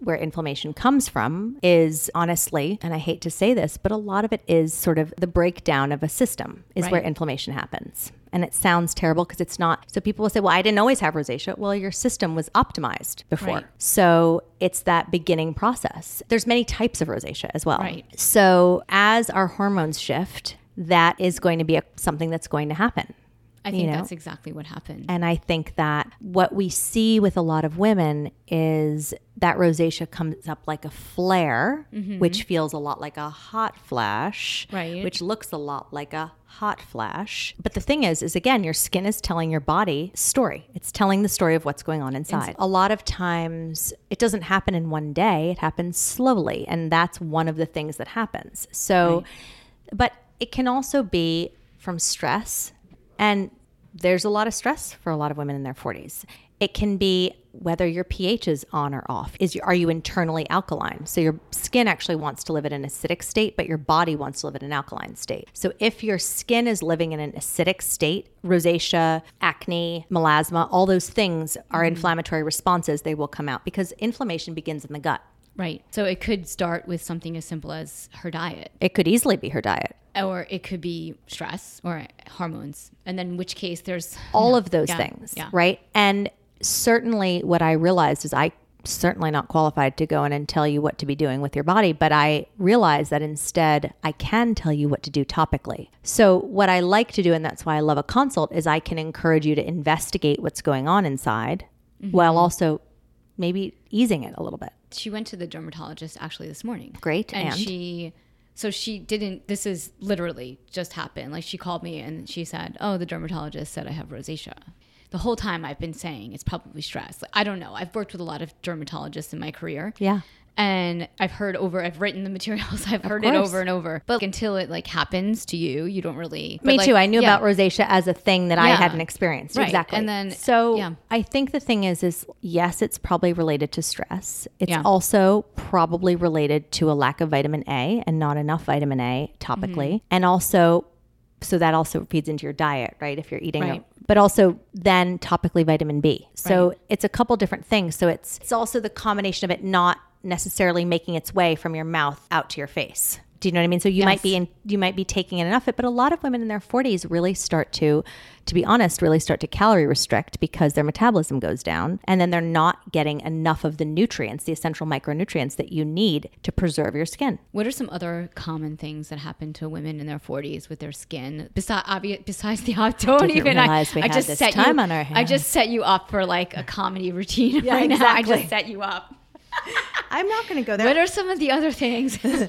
where inflammation comes from is honestly, and I hate to say this, but a lot of it is sort of the breakdown of a system is where inflammation happens. And it sounds terrible because it's not. So people will say, well, I didn't always have rosacea. Well, your system was optimized before. Right. So it's that beginning process. There's many types of rosacea as well. Right. So as our hormones shift, that is going to be a, something that's going to happen. I think you know? that's exactly what happened. And I think that what we see with a lot of women is that rosacea comes up like a flare, mm-hmm. which feels a lot like a hot flash, Right. which looks a lot like a hot flash. But the thing is is again your skin is telling your body story. It's telling the story of what's going on inside. a lot of times it doesn't happen in one day, it happens slowly, and that's one of the things that happens. So but it can also be from stress and there's a lot of stress for a lot of women in their 40s. It can be whether your pH is on or off. Is are you internally alkaline? So your skin actually wants to live in an acidic state, but your body wants to live in an alkaline state. So if your skin is living in an acidic state, rosacea, acne, melasma, all those things are mm-hmm. inflammatory responses. They will come out because inflammation begins in the gut. right. So it could start with something as simple as her diet. It could easily be her diet. Or it could be stress or hormones. And then in which case there's all of those Yeah, things, yeah. right? And certainly what I realized is I certainly not qualified to go in and tell you what to be doing with your body, but I realized that instead I can tell you what to do topically. So what I like to do and that's why I love a consult is I can encourage you to investigate what's going on inside Mm-hmm. while also maybe easing it a little bit. she went to the dermatologist actually this morning. Great, And, and? she so she didn't this is literally just happened. Like she called me and she said, "Oh, the dermatologist said I have rosacea." The whole time I've been saying it's probably stress. Like, I don't know. I've worked with a lot of dermatologists in my career. Yeah. And I've heard over I've written the materials. I've heard it over and over. But until it like happens to you, you don't really Me like, too. I knew yeah. about rosacea as a thing that I hadn't experienced. Right. Exactly. And then- so yeah. I think the thing is, is yes, it's probably related to stress. It's Yeah. also probably related to a lack of vitamin A and not enough vitamin A topically, Mm-hmm. and also. So that also feeds into your diet, right? If you're eating, a- Right. but also then topically vitamin B. So Right. it's a couple different things. So it's it's also the combination of it not necessarily making its way from your mouth out to your face. Do you know what I mean? So you might be in, you might be taking in enough of it, but a lot of women in their 40s really start to, to be honest, really start to calorie restrict because their metabolism goes down, and then they're not getting enough of the nutrients, the essential micronutrients that you need to preserve your skin. What are some other common things that happen to women in their 40s with their skin? Besides, obvious, besides the hot, don't even. I, I just set time you. on our I just set you up for like a comedy routine Yeah, right now. I just set you up. I'm not going to go there. What are some of the other things?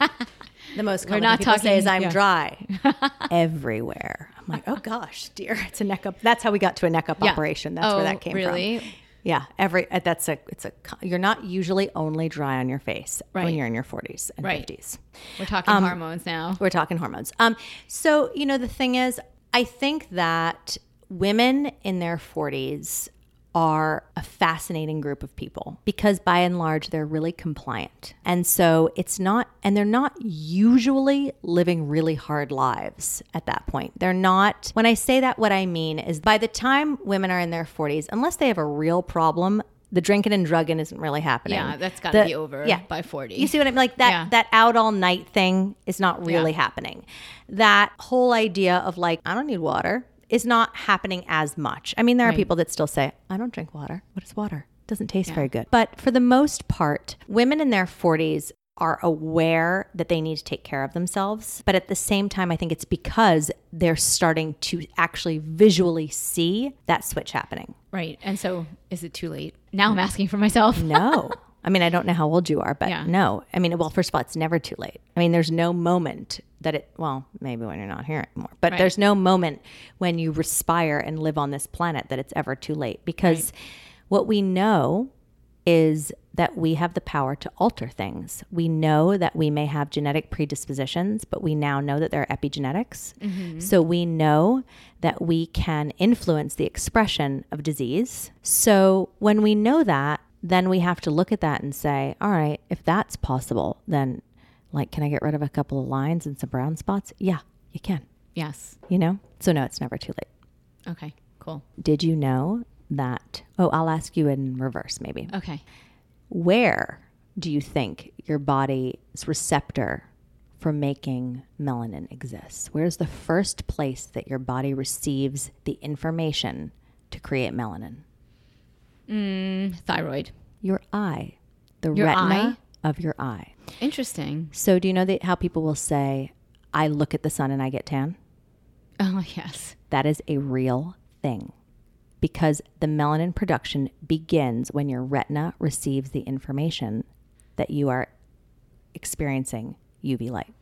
The most We're common not thing people say is I'm yeah. dry everywhere. I'm like, oh gosh, dear, it's a neck up. That's how we got to a neck up Yeah. operation. That's Oh, where that came really? from. Yeah, every uh, that's a it's a you're not usually only dry on your face Right. when you're in your 40s and Right. 50s. We're talking Um, hormones now. We're talking hormones. Um, so you know the thing is, I think that women in their 40s are a fascinating group of people because by and large they're really compliant. And so it's not and they're not usually living really hard lives at that point. They're not when I say that what I mean is by the time women are in their 40s unless they have a real problem the drinking and drugging isn't really happening. Yeah, that's got to be over yeah. by 40. You see what I mean? Like that Yeah. that out all night thing is not really Yeah. happening. That whole idea of like I don't need water is not happening as much. I mean, there are people that still say I don't drink water. What is water? It Doesn't taste very good. But for the most part, women in their 40s are aware that they need to take care of themselves. But at the same time, I think it's because they're starting to actually visually see that switch happening. Right. And so is it too late? Now I'm asking for myself. No. I mean, I don't know how old you are, but Yeah. no. I mean, well, first of all, it's never too late. I mean, there's no moment that it, well, maybe when you're not here anymore, but Right. there's no moment when you respire and live on this planet that it's ever too late because what we know is that we have the power to alter things. We know that we may have genetic predispositions, but we now know that there are epigenetics. Mm-hmm. So we know that we can influence the expression of disease. So when we know that, then we have to look at that and say, all right, if that's possible, then like, can I get rid of a couple of lines and some brown spots? Yeah, you can, Yes. you know? So no, it's never too late. Okay. Cool. Did you know that? Oh, I'll ask you in reverse, maybe. Okay. Where do you think your body's receptor for making melanin exists? Where's the first place that your body receives the information to create melanin? Mm, thyroid. Your eye, the Your retina of your eye. Interesting. So, do you know that how people will say, I look at the sun and I get tan? Oh, yes. That is a real thing because the melanin production begins when your retina receives the information that you are experiencing UV light.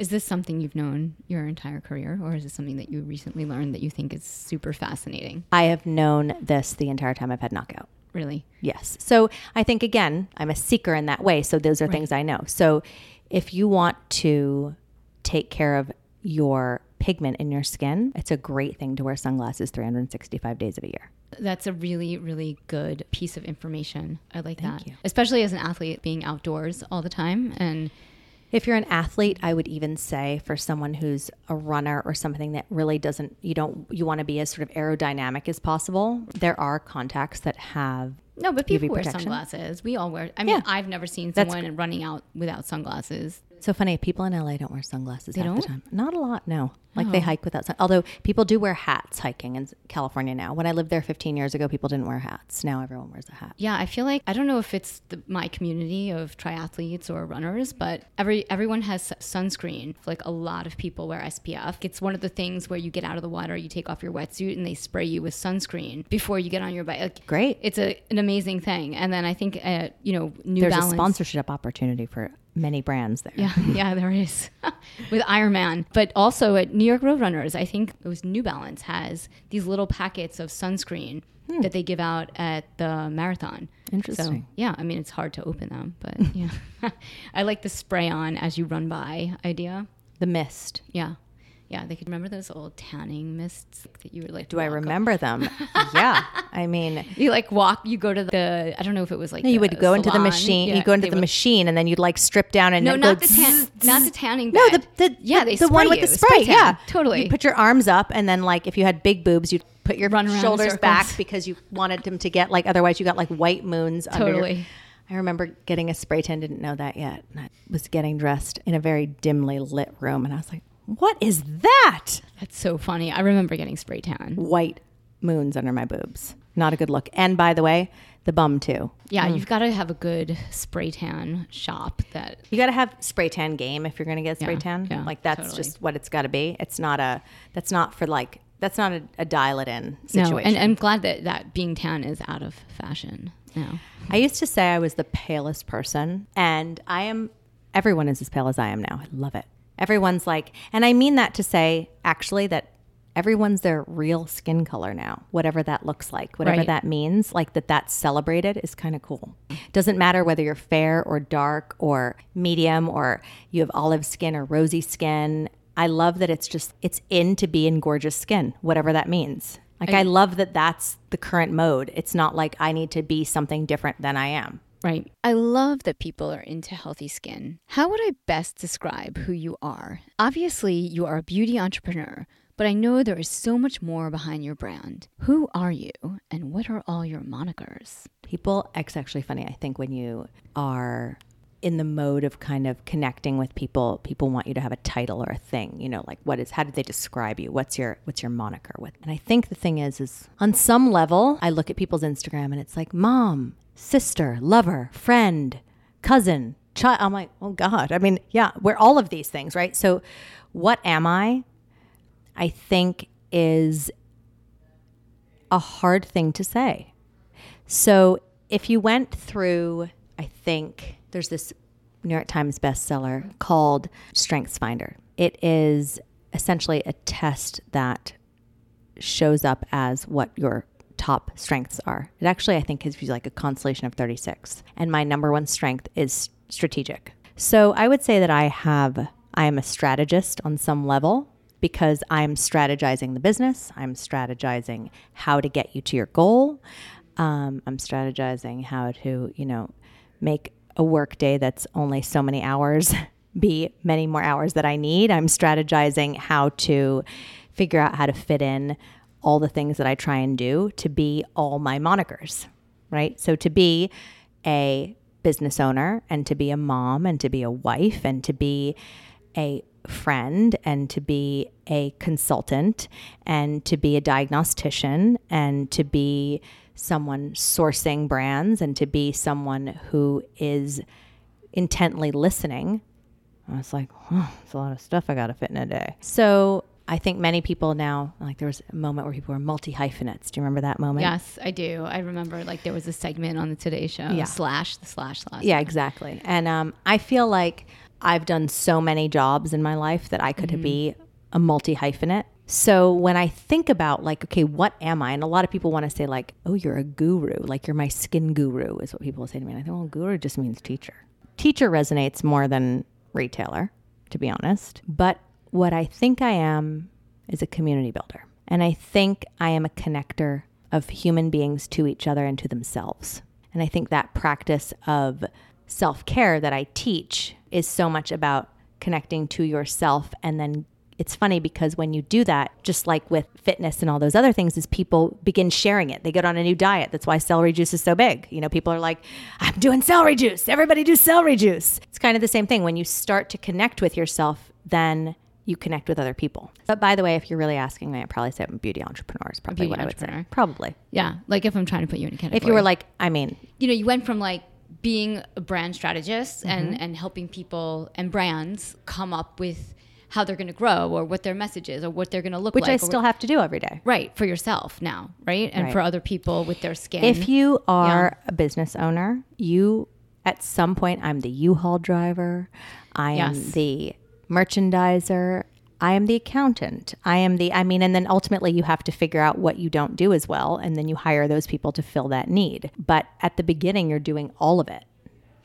Is this something you've known your entire career, or is it something that you recently learned that you think is super fascinating? I have known this the entire time I've had knockout. Really? Yes. So I think, again, I'm a seeker in that way. So those are things I know. So if you want to take care of your pigment in your skin, it's a great thing to wear sunglasses 365 days of a year. That's a really, really good piece of information. I like Thank that. you. Especially as an athlete, being outdoors all the time. And If you're an athlete, I would even say for someone who's a runner or something that really doesn't, you don't, you want to be as sort of aerodynamic as possible, there are contacts that have no, but people UV wear protection. sunglasses. We all wear. I mean, Yeah. I've never seen That's someone running out without sunglasses. So funny, people in LA don't wear sunglasses half don't? the time. Not a lot, no. Like they hike without sun. Although people do wear hats hiking in California now. When I lived there 15 years ago, people didn't wear hats. Now everyone wears a hat. Yeah, I feel like I don't know if it's the, my community of triathletes or runners, but every everyone has sunscreen. Like a lot of people wear SPF. It's one of the things where you get out of the water, you take off your wetsuit, and they spray you with sunscreen before you get on your bike. Like, Great. It's a, an amazing thing. And then I think uh, you know New There's Balance. a sponsorship opportunity for many brands there. Yeah, yeah, there is with Ironman, but also at New York Roadrunners. I think it was New Balance has these little packets of sunscreen hmm. that they give out at the marathon. Interesting. So, yeah, I mean it's hard to open them, but yeah, I like the spray on as you run by idea. The mist. Yeah, yeah, they could remember those old tanning mists that you would like. Do I remember them? yeah. I mean, You like walk. You go to the. I don't know if it was like No, you would go into the machine. Yeah, you go into the would- machine, and then you'd like strip down and No, not the tan, not the tanning. No, the, the yeah, the, one spray with the spray. tan. yeah, totally. You put your arms up, and then like if you had big boobs, you'd put your Run shoulders back because you wanted them to get like. Otherwise, you got like white moons. Under your, Totally. I remember getting a spray tan, didn't know that yet. And I was getting dressed in a very dimly lit room, and I was like, what is that? That's so funny. I remember getting spray tan. White moons under my boobs. Not a good look. And by the way, the bum too. Yeah, mm. you've got to have a good spray tan shop that You got to have spray tan game if you're going to get spray Yeah, tan. yeah, like that's totally. just what it's got to be. It's not a. That's not for like. That's not a, a dial it in situation. no. And I'm glad that that being tan is out of fashion now. I used to say I was the palest person, and I am. Everyone is as pale as I am now. I love it. Everyone's like, and I mean that to say actually that everyone's their real skin color now, whatever that looks like, whatever Right. that means, like that that's celebrated is kind of cool. Doesn't matter whether you're fair or dark or medium or you have olive skin or rosy skin. I love that it's just, it's in to be in gorgeous skin, whatever that means. Like, I love that that's the current mode. It's not like I need to be something different than I am. Right. I love that people are into healthy skin. How would I best describe who you are? Obviously, you are a beauty entrepreneur, but I know there is so much more behind your brand. Who are you and what are all your monikers? People, it's actually funny. I think when you are in the mode of kind of connecting with people, people want you to have a title or a thing. You know, like what is? How do they describe you? What's your What's your moniker? What? And I think the thing is, is on some level, I look at people's Instagram and it's like mom, sister, lover, friend, cousin, child. I'm like, oh God. I mean, yeah, we're all of these things, right? So, what am I? I think is a hard thing to say. So if you went through, I think there's this New York Times bestseller called Strengths Finder. It is essentially a test that shows up as what your top strengths are. It actually, I think, gives you like a constellation of 36. And my number one strength is strategic. So I would say that I have, I am a strategist on some level because I'm strategizing the business. I'm strategizing how to get you to your goal. Um, I'm strategizing how to, you know, make a work day that's only so many hours be many more hours that I need. I'm strategizing how to figure out how to fit in all the things that I try and do to be all my monikers, right? So to be a business owner and to be a mom and to be a wife and to be a friend and to be a consultant and to be a diagnostician and to be someone sourcing brands and to be someone who is intently listening. I was like, oh, it's a lot of stuff I got to fit in a day. So I think many people now, like there was a moment where people were multi hyphenates. Do you remember that moment? Yes, I do. I remember like there was a segment on the Today Show, Yeah. slash the slash slash. Yeah, exactly. And um, I feel like I've done so many jobs in my life that I could be a multi hyphenate. So when I think about like, okay, what am I? And a lot of people want to say like, oh, you're a guru, like you're my skin guru, is what people say to me. And I think, well, guru just means teacher. Teacher resonates more than retailer, to be honest. But what I think I am is a community builder. And I think I am a connector of human beings to each other and to themselves. And I think that practice of self care that I teach is so much about connecting to yourself. And then it's funny because when you do that, just like with fitness and all those other things, is people begin sharing it. They get on a new diet. That's why celery juice is so big. You know, people are like, I'm doing celery juice. Everybody do celery juice. It's kind of the same thing. When you start to connect with yourself, then you connect with other people. But by the way, if you're really asking me, I'd probably say I'm a beauty entrepreneur is probably beauty what I would say. Probably. Yeah. Like if I'm trying to put you in a category. If you were like, I mean, you know, you went from like being a brand strategist and, Mm-hmm. and helping people and brands come up with how they're going to grow or what their message is or what they're going to look which like. Which I still have to do every day. right for yourself now, right? And Right. for other people with their skin. If you are a business owner, you at some point I'm the U-Haul driver, I am Yes. the merchandiser, I am the accountant. I am the I mean and then ultimately you have to figure out what you don't do as well and then you hire those people to fill that need. But at the beginning you're doing all of it.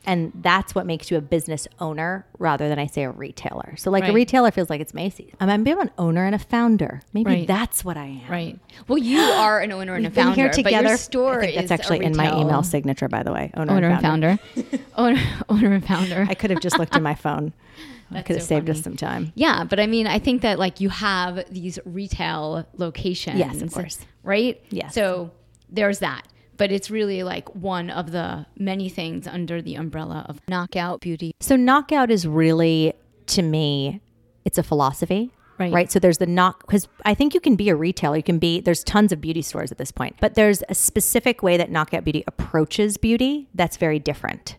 And that's what makes you a business owner rather than I say a retailer. So like a retailer feels like it's Macy's. I'm, I'm an owner and a founder. Maybe Right. that's what I am. right. Well, you are an owner and a We've been founder. here together. But your store I think that's a actually in my email signature, by the way. Owner, Owner and founder. founder. owner, owner and founder. I could have just looked at my phone. I could have so saved us some time. Yeah, but I mean, I think that like you have these retail locations. Yes, of course. Right? Yes. So there's that. but it's really like one of the many things under the umbrella of knockout beauty. So knockout is really to me it's a philosophy. Right. Right. So there's the knock because I think you can be a retailer. You can be there's tons of beauty stores at this point, but there's a specific way that Knockout Beauty approaches beauty that's very different.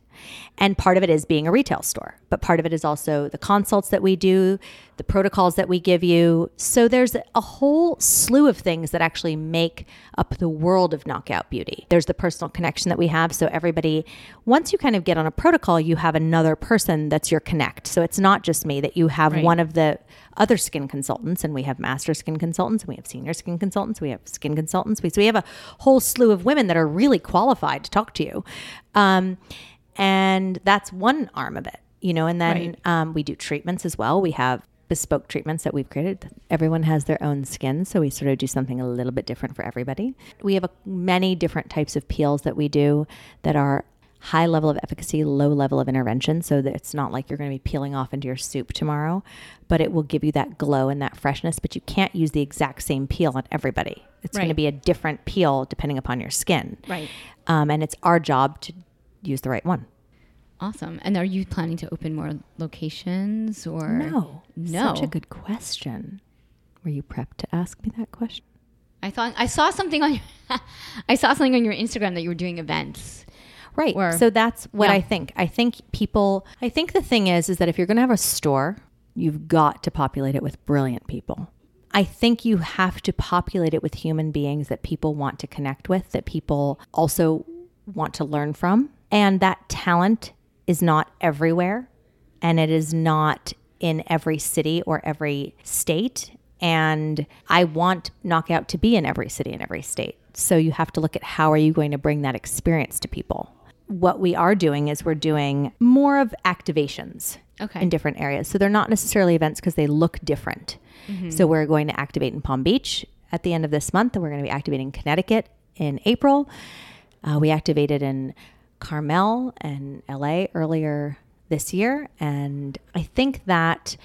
And part of it is being a retail store, but part of it is also the consults that we do, the protocols that we give you. So there's a whole slew of things that actually make up the world of knockout beauty. There's the personal connection that we have. So everybody, once you kind of get on a protocol, you have another person that's your connect. So it's not just me that you have Right. one of the other skin consultants, and we have master skin consultants, and we have senior skin consultants, we have skin consultants. We, so we have a whole slew of women that are really qualified to talk to you. Um, and that's one arm of it, you know, and then Right. um, we do treatments as well. We have bespoke treatments that we've created. Everyone has their own skin, so we sort of do something a little bit different for everybody. We have a, many different types of peels that we do that are high level of efficacy, low level of intervention, so that it's not like you're going to be peeling off into your soup tomorrow, but it will give you that glow and that freshness. But you can't use the exact same peel on everybody. It's going to be a different peel depending upon your skin. Right. Um, and it's our job to use the right one. Awesome. And are you planning to open more locations or No. No. Such a good question. Were you prepped to ask me that question? I thought I saw something on your I saw something on your Instagram that you were doing events. Right. Or- so that's what Yeah. I think. I think people I think the thing is is that if you're going to have a store, you've got to populate it with brilliant people. I think you have to populate it with human beings that people want to connect with, that people also want to learn from. And that talent is not everywhere and it is not in every city or every state. And I want Knockout to be in every city and every state. So you have to look at how are you going to bring that experience to people. What we are doing is we're doing more of activations Okay. in different areas. So they're not necessarily events because they look different. So we're going to activate in Palm Beach at the end of this month, and we're going to be activating Connecticut in April. Uh, we activated in Carmel and LA earlier this year, and I think that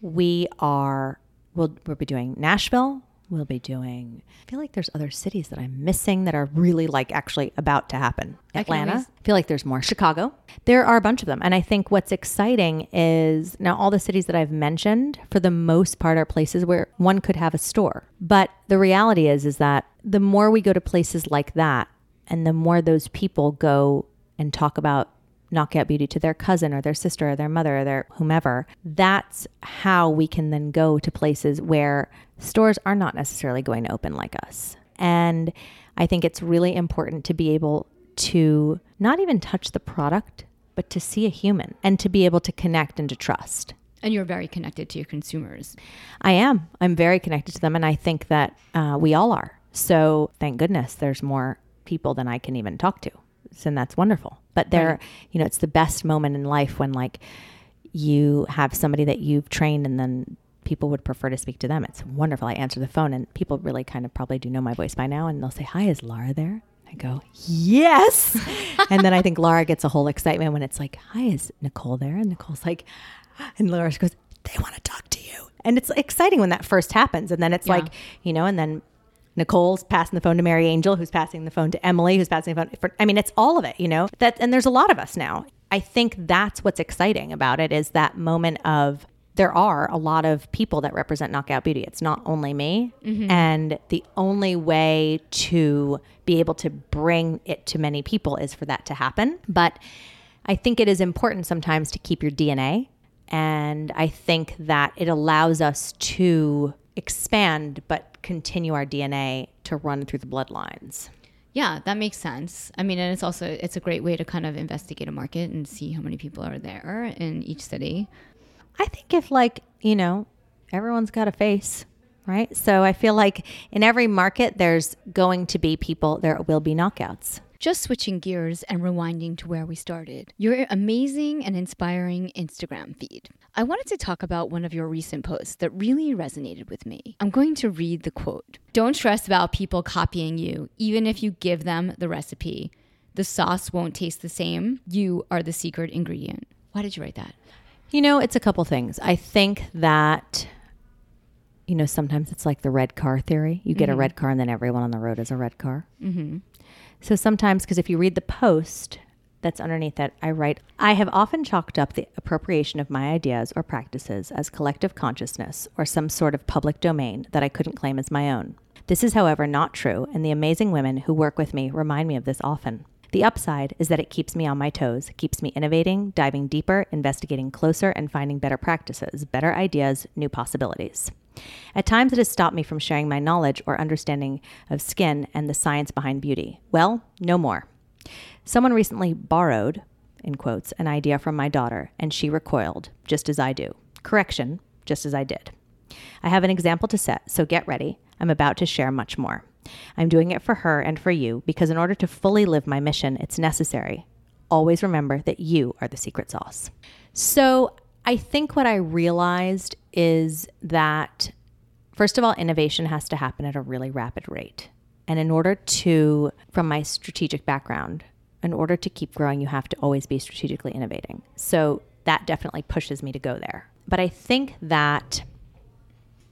we are we'll we'll be doing Nashville. We'll be doing. I feel like there's other cities that I'm missing that are really like actually about to happen. I Atlanta. always- I feel like there's more. Chicago. There are a bunch of them. And I think what's exciting is now all the cities that I've mentioned, for the most part, are places where one could have a store. But the reality is, is that the more we go to places like that, and the more those people go and talk about knockout beauty to their cousin or their sister or their mother or their whomever, that's how we can then go to places where stores are not necessarily going to open like us. And I think it's really important to be able to not even touch the product, but to see a human and to be able to connect and to trust. And you're very connected to your consumers. I am. I'm very connected to them, and I think that uh, we all are. So thank goodness there's more people than I can even talk to, and that's wonderful. But there, you know, it's the best moment in life when like you have somebody that you've trained, and then people would prefer to speak to them. It's wonderful. I answer the phone, and people really kind of probably do know my voice by now, and they'll say, "Hi, is Laura there?" I go, "Yes," and then I think Laura gets a whole excitement when it's like, "Hi, is Nicole there?" And Nicole's like, and Laura goes, "They want to talk to you," and it's exciting when that first happens, and then it's Yeah. like, you know, and then Nicole's passing the phone to Mary Angel, who's passing the phone to Emily, who's passing the phone. For, I mean, it's all of it, you know. That and there's a lot of us now. I think that's what's exciting about it is that moment of there are a lot of people that represent Knockout Beauty. It's not only me, mm-hmm. and the only way to be able to bring it to many people is for that to happen. But I think it is important sometimes to keep your DNA. And I think that it allows us to expand, but continue our DNA to run through the bloodlines. Yeah, that makes sense. I mean, and it's also it's a great way to kind of investigate a market and see how many people are there in each city. I think if, like, you know, everyone's got a face, right? So I feel like in every market, there's going to be people, there will be knockouts. Just switching gears and rewinding to where we started. Your amazing and inspiring Instagram feed. I wanted to talk about one of your recent posts that really resonated with me. I'm going to read the quote Don't stress about people copying you, even if you give them the recipe. The sauce won't taste the same. You are the secret ingredient. Why did you write that? You know, it's a couple things. I think that you know, sometimes it's like the red car theory. You get a red car and then everyone on the road is a red car. Mm-hmm. So sometimes, because if you read the post that's underneath it, I write, I have often chalked up the appropriation of my ideas or practices as collective consciousness or some sort of public domain that I couldn't claim as my own. This is, however, not true, and the amazing women who work with me remind me of this often. The upside is that it keeps me on my toes, keeps me innovating, diving deeper, investigating closer, and finding better practices, better ideas, new possibilities. At times, it has stopped me from sharing my knowledge or understanding of skin and the science behind beauty. Well, no more. Someone recently borrowed, in quotes, an idea from my daughter, and she recoiled, just as I do. Correction, just as I did. I have an example to set, so get ready. I'm about to share much more. I'm doing it for her and for you because, in order to fully live my mission, it's necessary. Always remember that you are the secret sauce. So, I think what I realized is that, first of all, innovation has to happen at a really rapid rate. And in order to, from my strategic background, in order to keep growing, you have to always be strategically innovating. So that definitely pushes me to go there. But I think that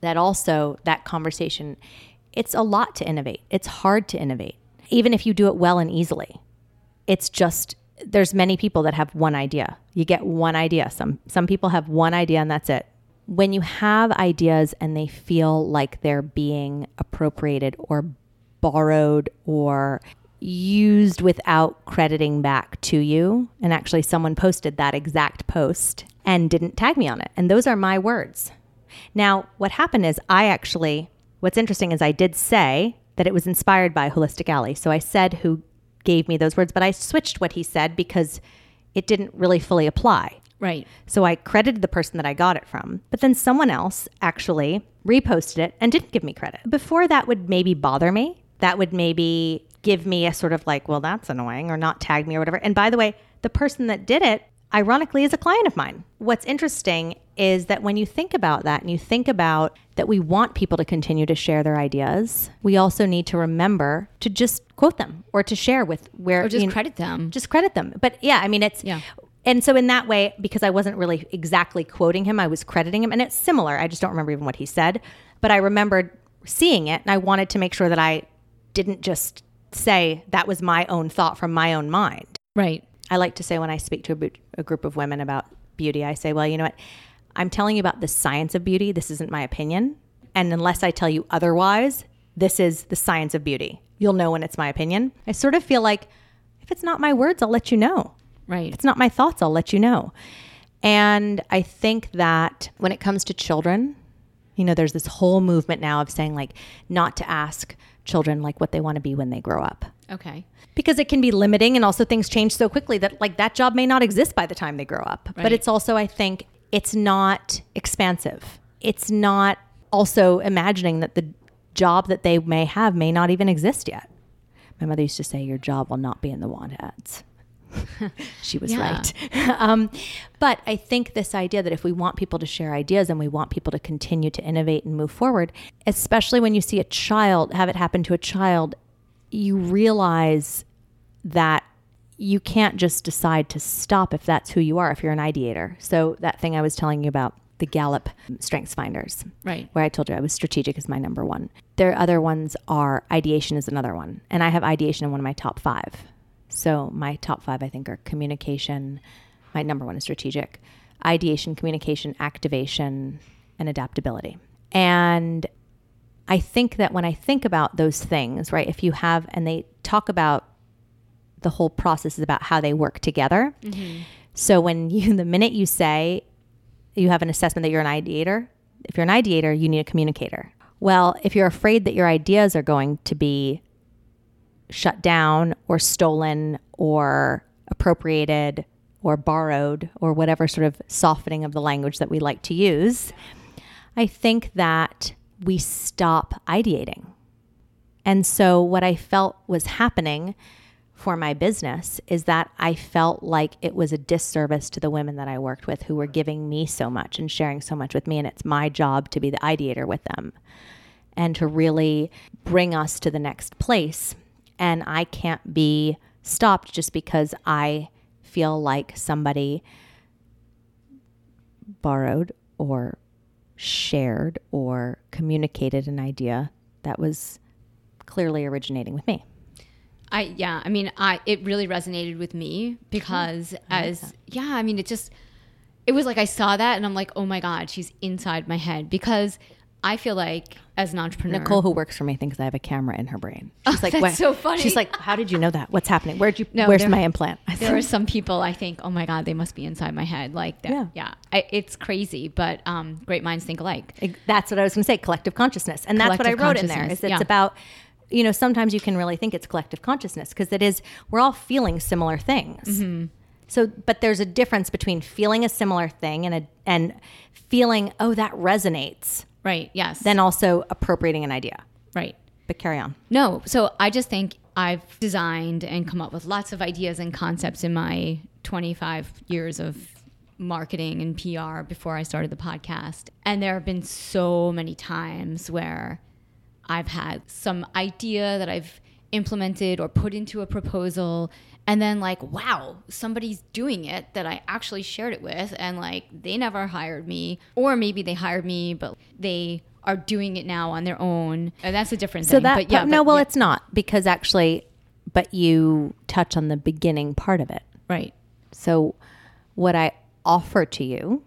that also that conversation it's a lot to innovate. It's hard to innovate. Even if you do it well and easily. It's just there's many people that have one idea. You get one idea. Some some people have one idea and that's it. When you have ideas and they feel like they're being appropriated or borrowed or used without crediting back to you. And actually, someone posted that exact post and didn't tag me on it. And those are my words. Now, what happened is I actually, what's interesting is I did say that it was inspired by Holistic Alley. So I said who gave me those words, but I switched what he said because it didn't really fully apply. Right. So I credited the person that I got it from, but then someone else actually reposted it and didn't give me credit. Before that would maybe bother me. That would maybe give me a sort of like, well, that's annoying or not tag me or whatever. And by the way, the person that did it, ironically, is a client of mine. What's interesting is that when you think about that and you think about that we want people to continue to share their ideas, we also need to remember to just quote them or to share with where Or just you know, credit them. just credit them. But yeah, I mean, it's Yeah. And so in that way, because I wasn't really exactly quoting him, I was crediting him, and it's similar. I just don't remember even what he said, but I remembered seeing it, and I wanted to make sure that I didn't just say that was my own thought from my own mind. Right. I like to say when I speak to a, bu- a group of women about beauty, I say, well, you know what? I'm telling you about the science of beauty. This isn't my opinion. And unless I tell you otherwise, this is the science of beauty. You'll know when it's my opinion. I sort of feel like if it's not my words, I'll let you know. Right. If it's not my thoughts, I'll let you know. And I think that when it comes to children, you know, there's this whole movement now of saying like not to ask children like what they want to be when they grow up Okay. because it can be limiting and also things change so quickly that like that job may not exist by the time they grow up Right. but it's also i think it's not expansive it's not also imagining that the job that they may have may not even exist yet my mother used to say your job will not be in the want ads she was Yeah. right. Um, but i think this idea that if we want people to share ideas and we want people to continue to innovate and move forward especially when you see a child have it happen to a child you realize that you can't just decide to stop if that's who you are if you're an ideator. So that thing i was telling you about the gallup strengths finders Right. where i told you i was strategic is my number one. Their other ones are ideation is another one. And i have ideation in one of my top five so my top five i think are communication my number one is strategic ideation communication activation and adaptability and I think that when I think about those things, right, if you have, and they talk about the whole process is about how they work together. Mm-hmm. So when you, the minute you say you have an assessment that you're an ideator, if you're an ideator, you need a communicator. Well, if you're afraid that your ideas are going to be shut down or stolen or appropriated or borrowed or whatever sort of softening of the language that we like to use, I think that we stop ideating. And so, what I felt was happening for my business is that I felt like it was a disservice to the women that I worked with who were giving me so much and sharing so much with me. And it's my job to be the ideator with them and to really bring us to the next place. And I can't be stopped just because I feel like somebody borrowed or shared or communicated an idea that was clearly originating with me. I yeah, I mean, I it really resonated with me because as yeah, I mean, it just it was like I saw that and I'm like, oh my god, she's inside my head because I feel like as an entrepreneur, Nicole, who works for me, thinks I have a camera in her brain. She's like, that's so funny. She's like, "How did you know that? What's happening? Where'd you? No, where's there- my implant?" I there said, are some people I think, oh my god, they must be inside my head. Like that, Yeah. yeah, I, it's crazy, but um, great minds think alike. Ex- That's what I was going to say. Collective consciousness, and that's what I wrote in there. Is it's yeah. about, you know, sometimes you can really think it's collective consciousness because it is. We're all feeling similar things. Mm-hmm. So, but there's a difference between feeling a similar thing and a and feeling, oh, that resonates. Right? Yes. Then also appropriating an idea. right. But carry on. No, so I just think I've designed and come up with lots of ideas and concepts in my 25 years of marketing and PR before I started the podcast. And there have been so many times where I've had some idea that I've implemented or put into a proposal and then like wow somebody's doing it that i actually shared it with and like they never hired me or maybe they hired me but they are doing it now on their own. And that's a different So thing that but yeah no, but well, yeah, it's not because actually, but you touch on the beginning part of it. right. So, what I offer to you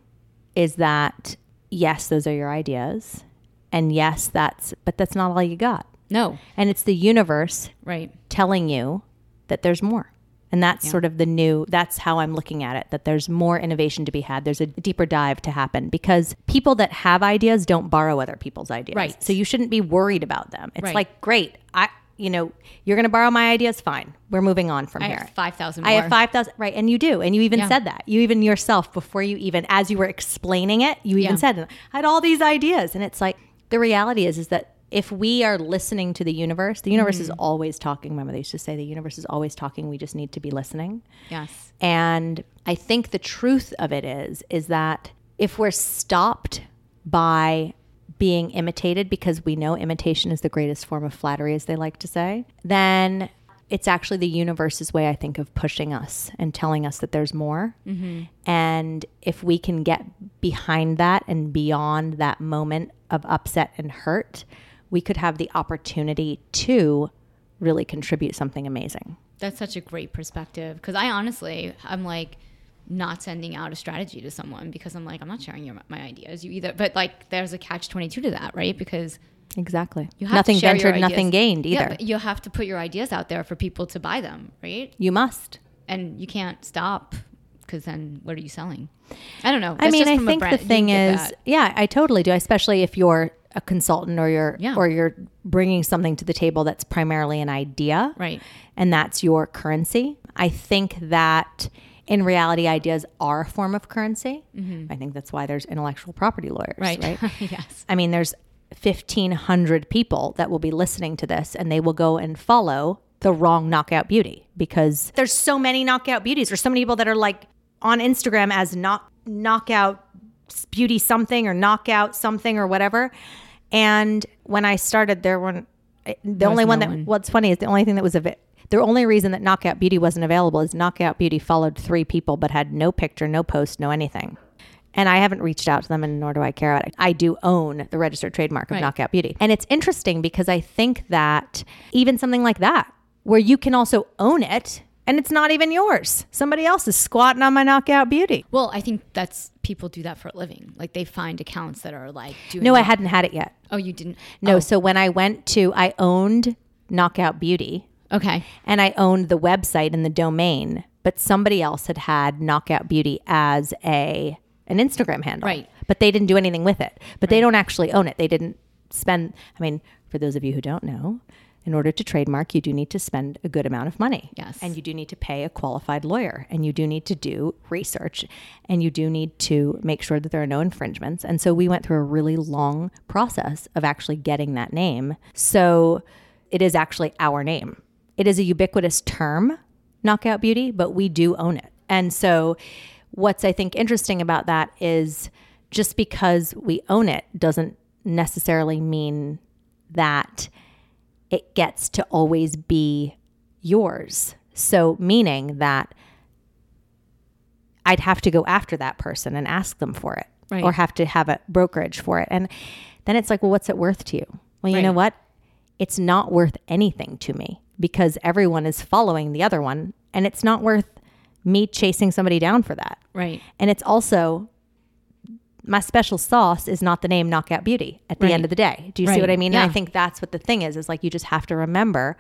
is that yes, those are your ideas, and yes, that's but that's not all you got, no. And it's the universe right. telling you that there's more. And that's sort of the new, that's how I'm looking at it, that there's more innovation to be had. There's a deeper dive to happen because people that have ideas don't borrow other people's ideas. Right. So you shouldn't be worried about them. It's Right. like, great, I, you know, you're going to borrow my ideas, fine. We're moving on from i here. have 5000 I have 5,000, right. And you do. And you even Yeah. said that. You even yourself, before you even, as you were explaining it, you even Yeah. said, I had all these ideas. And it's like, the reality is, is that if we are listening to the universe, the universe is mm-hmm. always talking. My mother used to say, the universe is always talking. We just need to be listening. yes And I think the truth of it is, is that if we're stopped by being imitated because we know imitation is the greatest form of flattery, as they like to say, then it's actually the universe's way, I think, of pushing us and telling us that there's more. Mm-hmm. And if we can get behind that and beyond that moment of upset and hurt, we could have the opportunity to really contribute something amazing. That's such a great perspective because I honestly, I'm like not sending out a strategy to someone because I'm like, I'm not sharing your, my ideas. You either, but like, there's a catch 22 to that, right? Because Exactly. you have nothing to share your ventured, nothing gained Yeah, either. but you have to put your ideas out there for people to buy them, right? you must. And you can't stop because then what are you selling? I don't know. I mean, I think brand- the thing is, yeah, I totally do. Especially if you're a consultant or you're Yeah. or you're bringing something to the table that's primarily an idea, Right. And that's your currency. I think that in reality, ideas are a form of currency. Mm-hmm. I think that's why there's intellectual property lawyers, Right. right? yes. I mean, there's 1,500 people that will be listening to this and they will go and follow the wrong knockout beauty because there's so many knockout beauties. There's so many people that are like on Instagram as knock, knockout beauty something or knockout something or whatever. And when I started, there weren't eh, the only one no that one. what's funny is the only thing that was av- the only reason that knockout beauty wasn't available is knockout beauty followed three people but had no picture no post no anything and I haven't reached out to them, and nor do I care about it. I do own the registered trademark of Right. Knockout Beauty. And it's interesting because I think that even something like that, where you can also own it and it's not even yours, somebody else is squatting on my Knockout Beauty. Well, I think that's people do that for a living. Like they find accounts that are like doing. No, I hadn't had it yet. Oh, you didn't. No, oh. so when I went to, I owned Knockout Beauty Okay. and I owned the website and the domain, but somebody else had had Knockout Beauty as a an Instagram handle. Right. But they didn't do anything with it. But they don't actually own it. They didn't spend I mean, for those of you who don't know, in order to trademark, you do need to spend a good amount of money. Yes. And you do need to pay a qualified lawyer and you do need to do research and you do need to make sure that there are no infringements. And so we went through a really long process of actually getting that name. So it is actually our name. It is a ubiquitous term, knockout beauty, but we do own it. And so what's I think interesting about that is just because we own it doesn't necessarily mean that it gets to always be yours. So, meaning that I'd have to go after that person and ask them for it. Right. or have to have a brokerage for it. And then it's like, well, what's it worth to you? Well, you know what? It's not worth anything to me because everyone is following the other one and it's not worth me chasing somebody down for that. Right. And it's also my special sauce is not the name Knockout Beauty at the Right. end of the day. Do you see what I mean? And Yeah. I think that's what the thing is, is like you just have to remember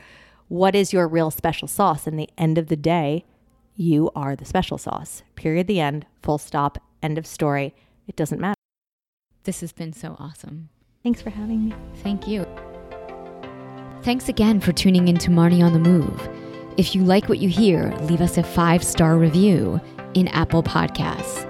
what is your real special sauce. And the end of the day, you are the special sauce. Period. The end. Full stop. End of story. It doesn't matter. This has been so awesome. Thanks for having me. Thank you. Thanks again for tuning in to Marnie on the Move. If you like what you hear, leave us a five star review in Apple Podcasts.